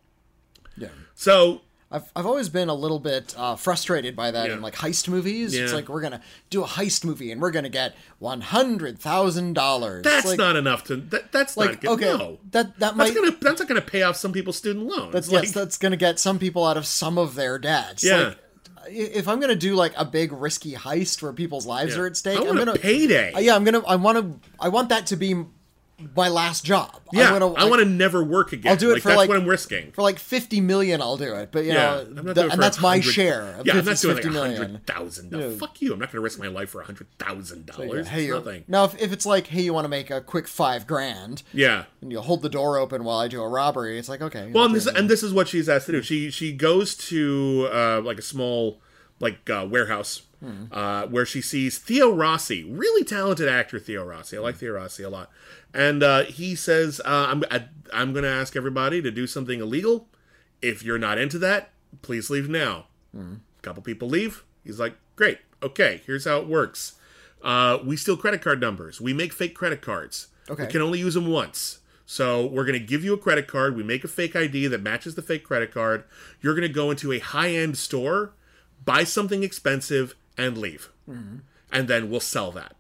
Yeah. So I've, I've always been a little bit uh, frustrated by that Yeah. in like heist movies. It's like we're gonna do a heist movie and we're gonna get one hundred thousand dollars. that's like, not enough to. That, that's like not okay. No. That that That's might gonna that's not gonna pay off some people's student loans. that's like, yes, that's gonna get some people out of some of their debts. Yeah. Like, if I'm gonna do like a big risky heist where people's lives Yeah. are at stake, I I'm gonna payday. Uh, yeah, I'm gonna I want to I want that to be my last job. yeah, I wanna, I want to never work again. I'll do it like, for, that's like- what I'm risking. for like fifty million. I'll do it, but you Yeah, know, I'm not th- doing it for and that's my share. Of Yeah, I'm not doing like 50 hundred thousand dollars. Fuck you! I'm not going to risk my life for a hundred thousand dollars. Hey, nothing. now if, if it's like, hey, you want to make a quick five grand, Yeah. and you hold the door open while I do a robbery, it's like okay. Well, and this and this is what she's asked to do. She she goes to uh, like a small like uh, warehouse uh, where she sees Theo Rossi, really talented actor Theo Rossi. I like Theo Rossi a lot, and uh, he says, uh, "I'm I, I'm going to ask everybody to do something illegal. If you're not into that, please leave now." A couple people leave. He's like, "Great, okay. Here's how it works. Uh, we steal credit card numbers. We make fake credit cards. Okay. We can only use them once." So we're going to give you a credit card. We make a fake ID that matches the fake credit card. You're going to go into a high-end store, buy something expensive, and leave. And then we'll sell that.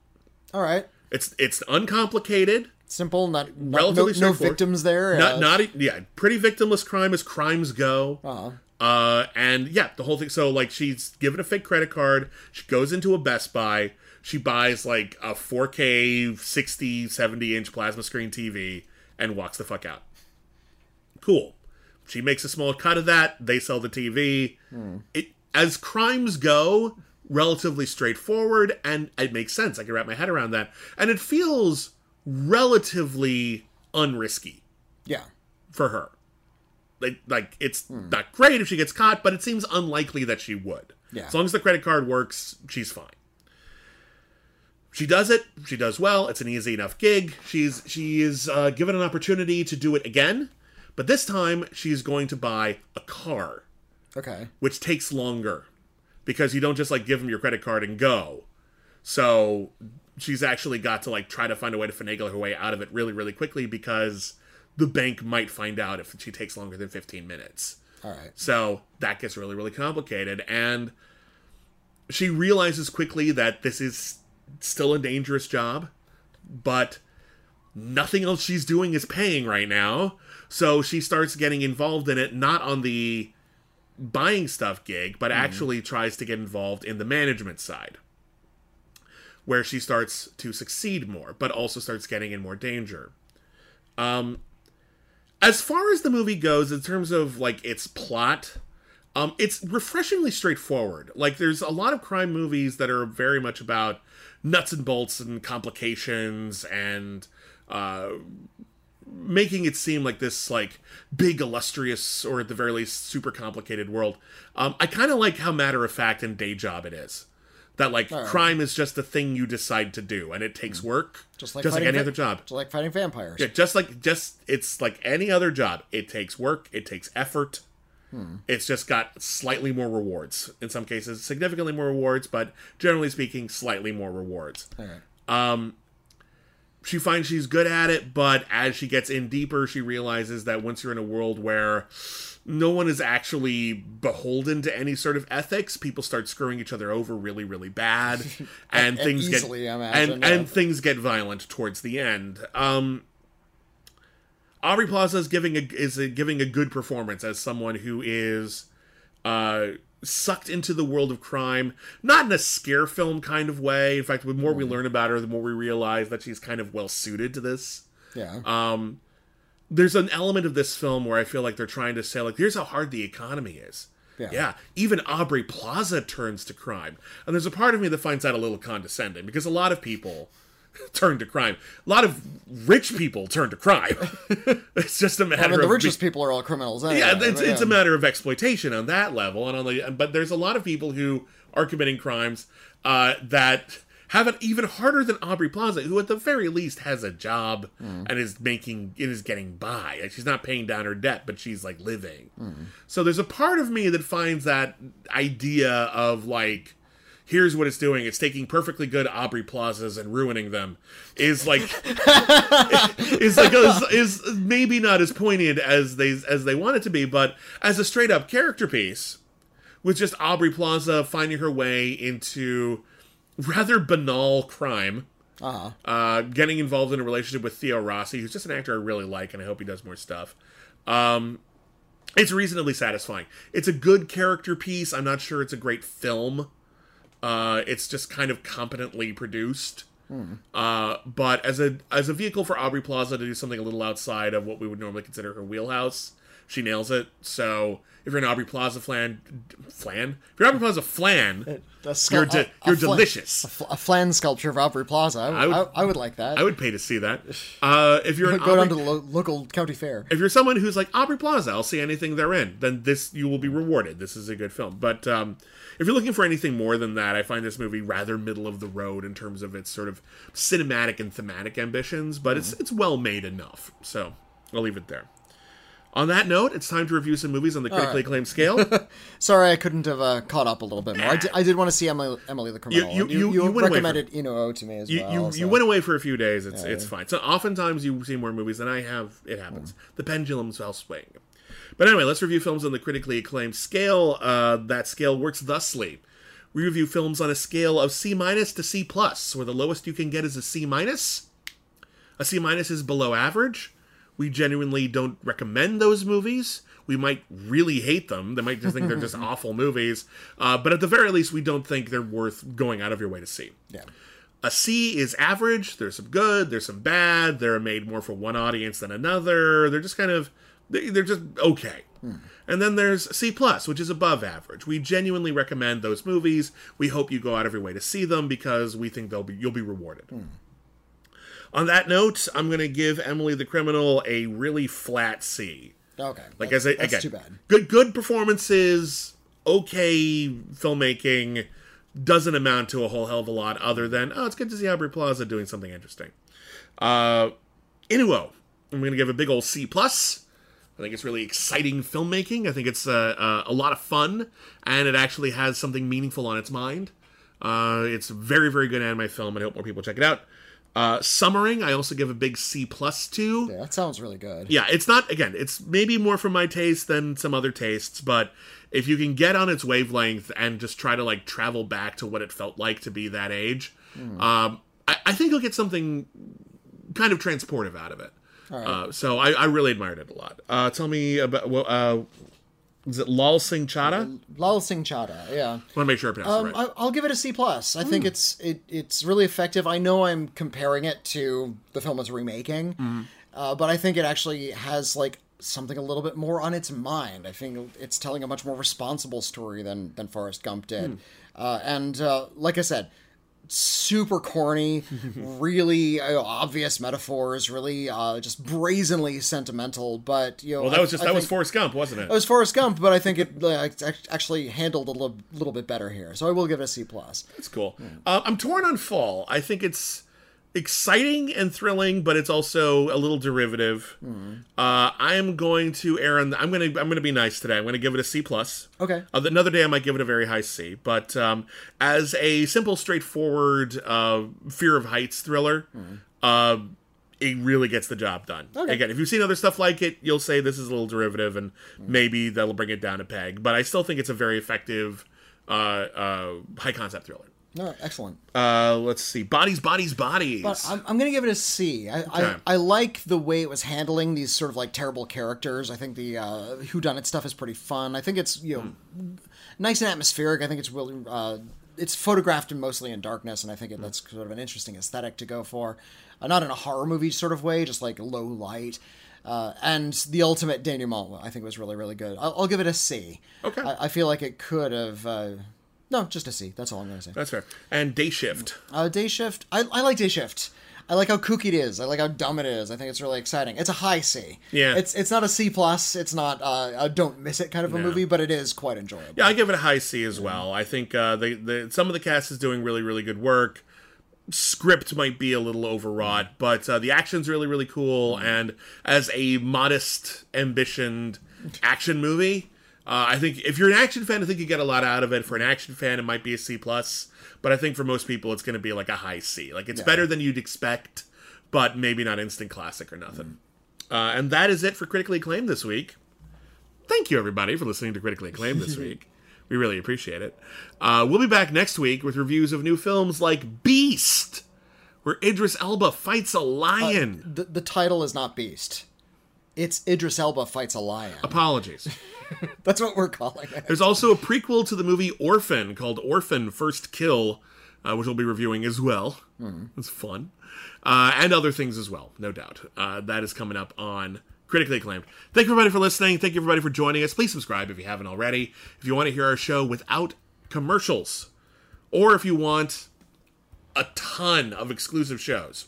all right, It's it's uncomplicated. simple, not, not Relatively no straightforward. victims there. Not uh, not yeah, pretty victimless crime as crimes go. Uh-huh. Uh, and yeah, the whole thing. So like, she's given a fake credit card. She goes into a Best Buy. She buys like a 4K 60, 70 inch plasma screen TV and walks the fuck out. Cool. She makes a small cut of that. They sell the TV. It as crimes go, relatively straightforward, and it makes sense. I can wrap my head around that, and it feels relatively unrisky yeah, for her. Like, like it's not great if she gets caught, but it seems unlikely that she would. Yeah. As long as the credit card works, she's fine. She does it. She does well. It's an easy enough gig. She's she is uh, given an opportunity to do it again, but this time she's going to buy a car, okay, which takes longer because you don't just like give them your credit card and go. So she's actually got to like try to find a way to finagle her way out of it really, really quickly because the bank might find out if she takes longer than 15 minutes. all right, So that gets really, really complicated. And she realizes quickly that this is still a dangerous job, but nothing else she's doing is paying right now. So she starts getting involved in it, not on the buying stuff gig, but actually tries to get involved in the management side. Where she starts to succeed more, but also starts getting in more danger. Um, as far as the movie goes, in terms of like its plot, Um, it's refreshingly straightforward. Like there's a lot of crime movies that are very much about nuts and bolts and complications and uh, making it seem like this like big illustrious or at the very least super complicated world. Um, I kind of like how matter of fact and day job it is. That like crime is just a thing you decide to do, and it takes work, Just like just like any va- other job. Just like fighting vampires. Yeah, just like just it's like any other job. It takes work. It takes effort. It's just got slightly more rewards. In some cases, significantly more rewards, but generally speaking, slightly more rewards. Right. Um, she finds she's good at it, but as she gets in deeper, she realizes that once you're in a world where no one is actually beholden to any sort of ethics, people start screwing each other over really, really bad, and And things easily, get imagine, and yeah. and things get violent towards the end. Um, Aubrey Plaza is giving a is a, giving a good performance as someone who is uh, sucked into the world of crime, not in a scare film kind of way. In fact, the more we learn about her, the more we realize that she's kind of well suited to this. Yeah. Um, there's an element of this film where I feel like they're trying to say, like, here's how hard the economy is. Yeah. even Aubrey Plaza turns to crime. And there's a part of me that finds that a little condescending because a lot of people turn to crime. A lot of rich people turn to crime. it's just a matter I mean, the richest people are all criminals. Anyway, yeah, it's, it's a matter of exploitation on that level, and on the but there's a lot of people who are committing crimes uh, that have it even harder than Aubrey Plaza, who at the very least has a job Mm. and is making it is getting by. Like, she's not paying down her debt, but she's like living. Mm. So there's a part of me that finds that idea of like. Here's what it's doing. It's taking perfectly good Aubrey Plazas and ruining them. Is like is like is, is maybe not as poignant as they as they want it to be, but as a straight up character piece, with just Aubrey Plaza finding her way into rather banal crime, Uh-huh. uh, getting involved in a relationship with Theo Rossi, who's just an actor I really like, and I hope he does more stuff. Um, it's reasonably satisfying. It's a good character piece. I'm not sure it's a great film. Uh, it's just kind of competently produced. Uh, but as a as a vehicle for Aubrey Plaza to do something a little outside of what we would normally consider her wheelhouse, she nails it. So if you're an Aubrey Plaza flan, flan, if you're Aubrey Plaza flan, A sculpt- you're de- a- a you're flan- delicious. A, fl- a flan sculpture of Aubrey Plaza. I, would, I, would- would, I would like that. I would pay to see that. Uh, if you're an go down to the lo- local county fair. if you're someone who's like Aubrey Plaza, I'll see anything they're in, then this you will be rewarded. This is a good film. But um, if you're looking for anything more than that, I find this movie rather middle of the road in terms of its sort of cinematic and thematic ambitions. But it's it's well made enough. So I'll leave it there. On that note, it's time to review some movies on the critically right. acclaimed scale. Sorry, I couldn't have uh, caught up a little bit more. I did, want to see Emily, Emily the Criminal. you- you- you, you recommended Inu to me as you well. you, so- you went away for a few days. It's it's fine. So oftentimes you see more movies than I have. It happens. The pendulums will swing. But anyway, let's review films on the critically acclaimed scale. Uh, that scale works thusly: we review films on a scale of C minus to C plus, where the lowest you can get is a C minus. A C minus is below average. We genuinely don't recommend those movies. We might really hate them. They might just think they're just awful movies. Uh, but at the very least, we don't think they're worth going out of your way to see. Yeah. A C is average. There's some good. There's some bad. They're made more for one audience than another. They're just kind of they- they're just okay. And then there's C plus, which is above average. We genuinely recommend those movies. We hope you go out of your way to see them because we think they'll be you'll be rewarded. On that note, I'm going to give Emily the Criminal a really flat C. Okay. Like that's, as I, that's again, too bad. good good performances, okay filmmaking, doesn't amount to a whole hell of a lot other than oh, it's good to see Aubrey Plaza doing something interesting. Uh, Inu-Oh, I'm going to give a big old C plus. I think it's really exciting filmmaking. I think it's uh, uh, a lot of fun, and it actually has something meaningful on its mind. Uh, it's a very, very good anime film, and I hope more people check it out. Uh, Summering, I also give a big C plus to. Yeah, that sounds really good. Yeah, it's not again, it's maybe more for my taste than some other tastes, but if you can get on its wavelength and just try to like travel back to what it felt like to be that age, um, I, I think you'll get something kind of transportive out of it. Uh, so I, I really admired it a lot. Uh, tell me about well, uh, is it Lal Singh Chaddha? Lal Singh Chaddha, yeah. I want to make sure I pronounce Um, it right. I'll give it a C plus. I Hmm. think it's it, it's really effective. I know I'm comparing it to the film it's remaking, Hmm. uh, but I think it actually has like something a little bit more on its mind. I think it's telling a much more responsible story than than Forrest Gump did. Hmm. Uh, and uh, like I said, super corny, really uh, obvious metaphors, really uh, just brazenly sentimental. But you know, Well, that I- was just I that was Forrest Gump, wasn't it? It was Forrest Gump, but I think it uh, actually handled a little, little bit better here. So I will give it a C plus. That's cool. Uh, I'm torn on Fall. I think it's exciting and thrilling, but it's also a little derivative. Uh, I am going to Aaron. I'm gonna I'm gonna be nice today. I'm gonna give it a C plus. Okay. Uh, another day I might give it a very high C. But um, as a simple, straightforward uh, fear of heights thriller. Uh, it really gets the job done. Okay. Again, if you've seen other stuff like it, you'll say this is a little derivative, and maybe that'll bring it down a peg. But I still think it's a very effective uh, uh, high concept thriller. Right, excellent. Uh, let's see. Bodies, bodies, bodies. But I'm, I'm going to give it a C. I, Okay. I, I like the way it was handling these sort of like terrible characters. I think the uh, whodunit stuff is pretty fun. I think it's you know nice and atmospheric. I think it's really uh, it's photographed mostly in darkness, and I think it, that's sort of an interesting aesthetic to go for. Uh, not in a horror movie sort of way, just like low light. Uh, and the ultimate denouement, I think, was really, really good. I'll, I'll give it a C. Okay. I, I feel like it could have. Uh, no, just a C. That's all I'm going to say. That's fair. And Day Shift. Uh, day shift. I, I like day shift. I like how kooky it is. I like how dumb it is. I think it's really exciting. It's a high C. Yeah. It's it's not a C plus. It's not uh, a don't miss it kind of a No. movie, but it is quite enjoyable. Yeah, I give it a high C as well. I think uh, they, the some of the cast is doing really, really good work. Script might be a little overwrought, but uh, the action's really, really cool. And as a modest, ambitioned action movie, uh, I think if you're an action fan, I think you get a lot out of it. For an action fan, it might be a C plus, but I think for most people, it's going to be like a high C. Like it's better than you'd expect, but maybe not instant classic or nothing. Uh, and that is it for critically acclaimed this week thank you everybody for listening to critically acclaimed this week we really appreciate it uh, we'll be back next week with reviews of new films like beast where idris elba fights a lion The, the title is not Beast. It's Idris Elba fights a lion. apologies. That's what we're calling it. there's also a prequel to the movie orphan called orphan first kill uh, which we'll be reviewing as well. It's fun. Uh, and other things as well no doubt. Uh, that is coming up on critically acclaimed. Thank you everybody for listening. Thank you everybody for joining us. Please subscribe if you haven't already. If you want to hear our show without commercials or if you want a ton of exclusive shows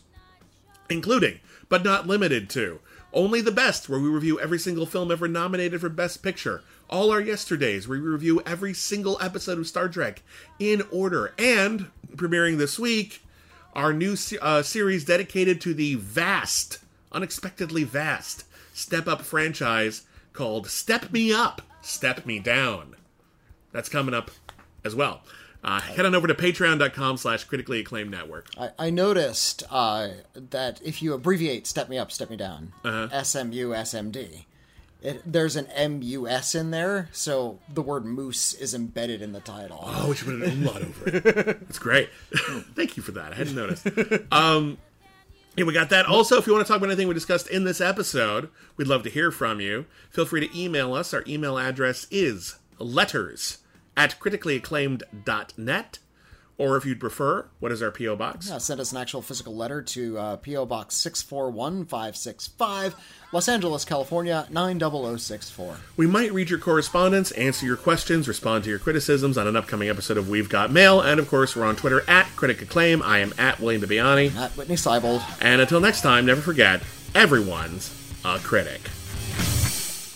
including but not limited to only the best where we review every single film ever nominated for best picture. All our yesterdays where we review every single episode of star trek in order. And premiering this week our new uh, series dedicated to the vast unexpectedly vast step up franchise called step me up step me down. That's coming up as well uh, head on over to patreon.com slash critically acclaimed network I, I noticed uh, that if you abbreviate Step Me Up, Step Me Down, Uh-huh. SMU, SMD, it, there's an MUS in there, so the word moose is embedded in the title. Oh, we should put an umlaut over it. That's great. Thank you for that. I hadn't noticed. Um, yeah, we got that. Also, if you want to talk about anything we discussed in this episode, we'd love to hear from you. Feel free to email us. Our email address is letters at criticallyacclaimed.net. Or if you'd prefer, what is our P.O. box? Uh, send us an actual physical letter to uh, P.O. Box 641565, Los Angeles, California, 90064. We might read your correspondence, answer your questions, respond to your criticisms on an upcoming episode of We've Got Mail. And of course, we're on Twitter at Critic Acclaim. I am at William Bibbiani. At Whitney Seibold. And until next time, never forget, everyone's a critic.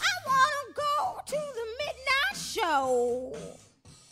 I wanna go to the midnight show.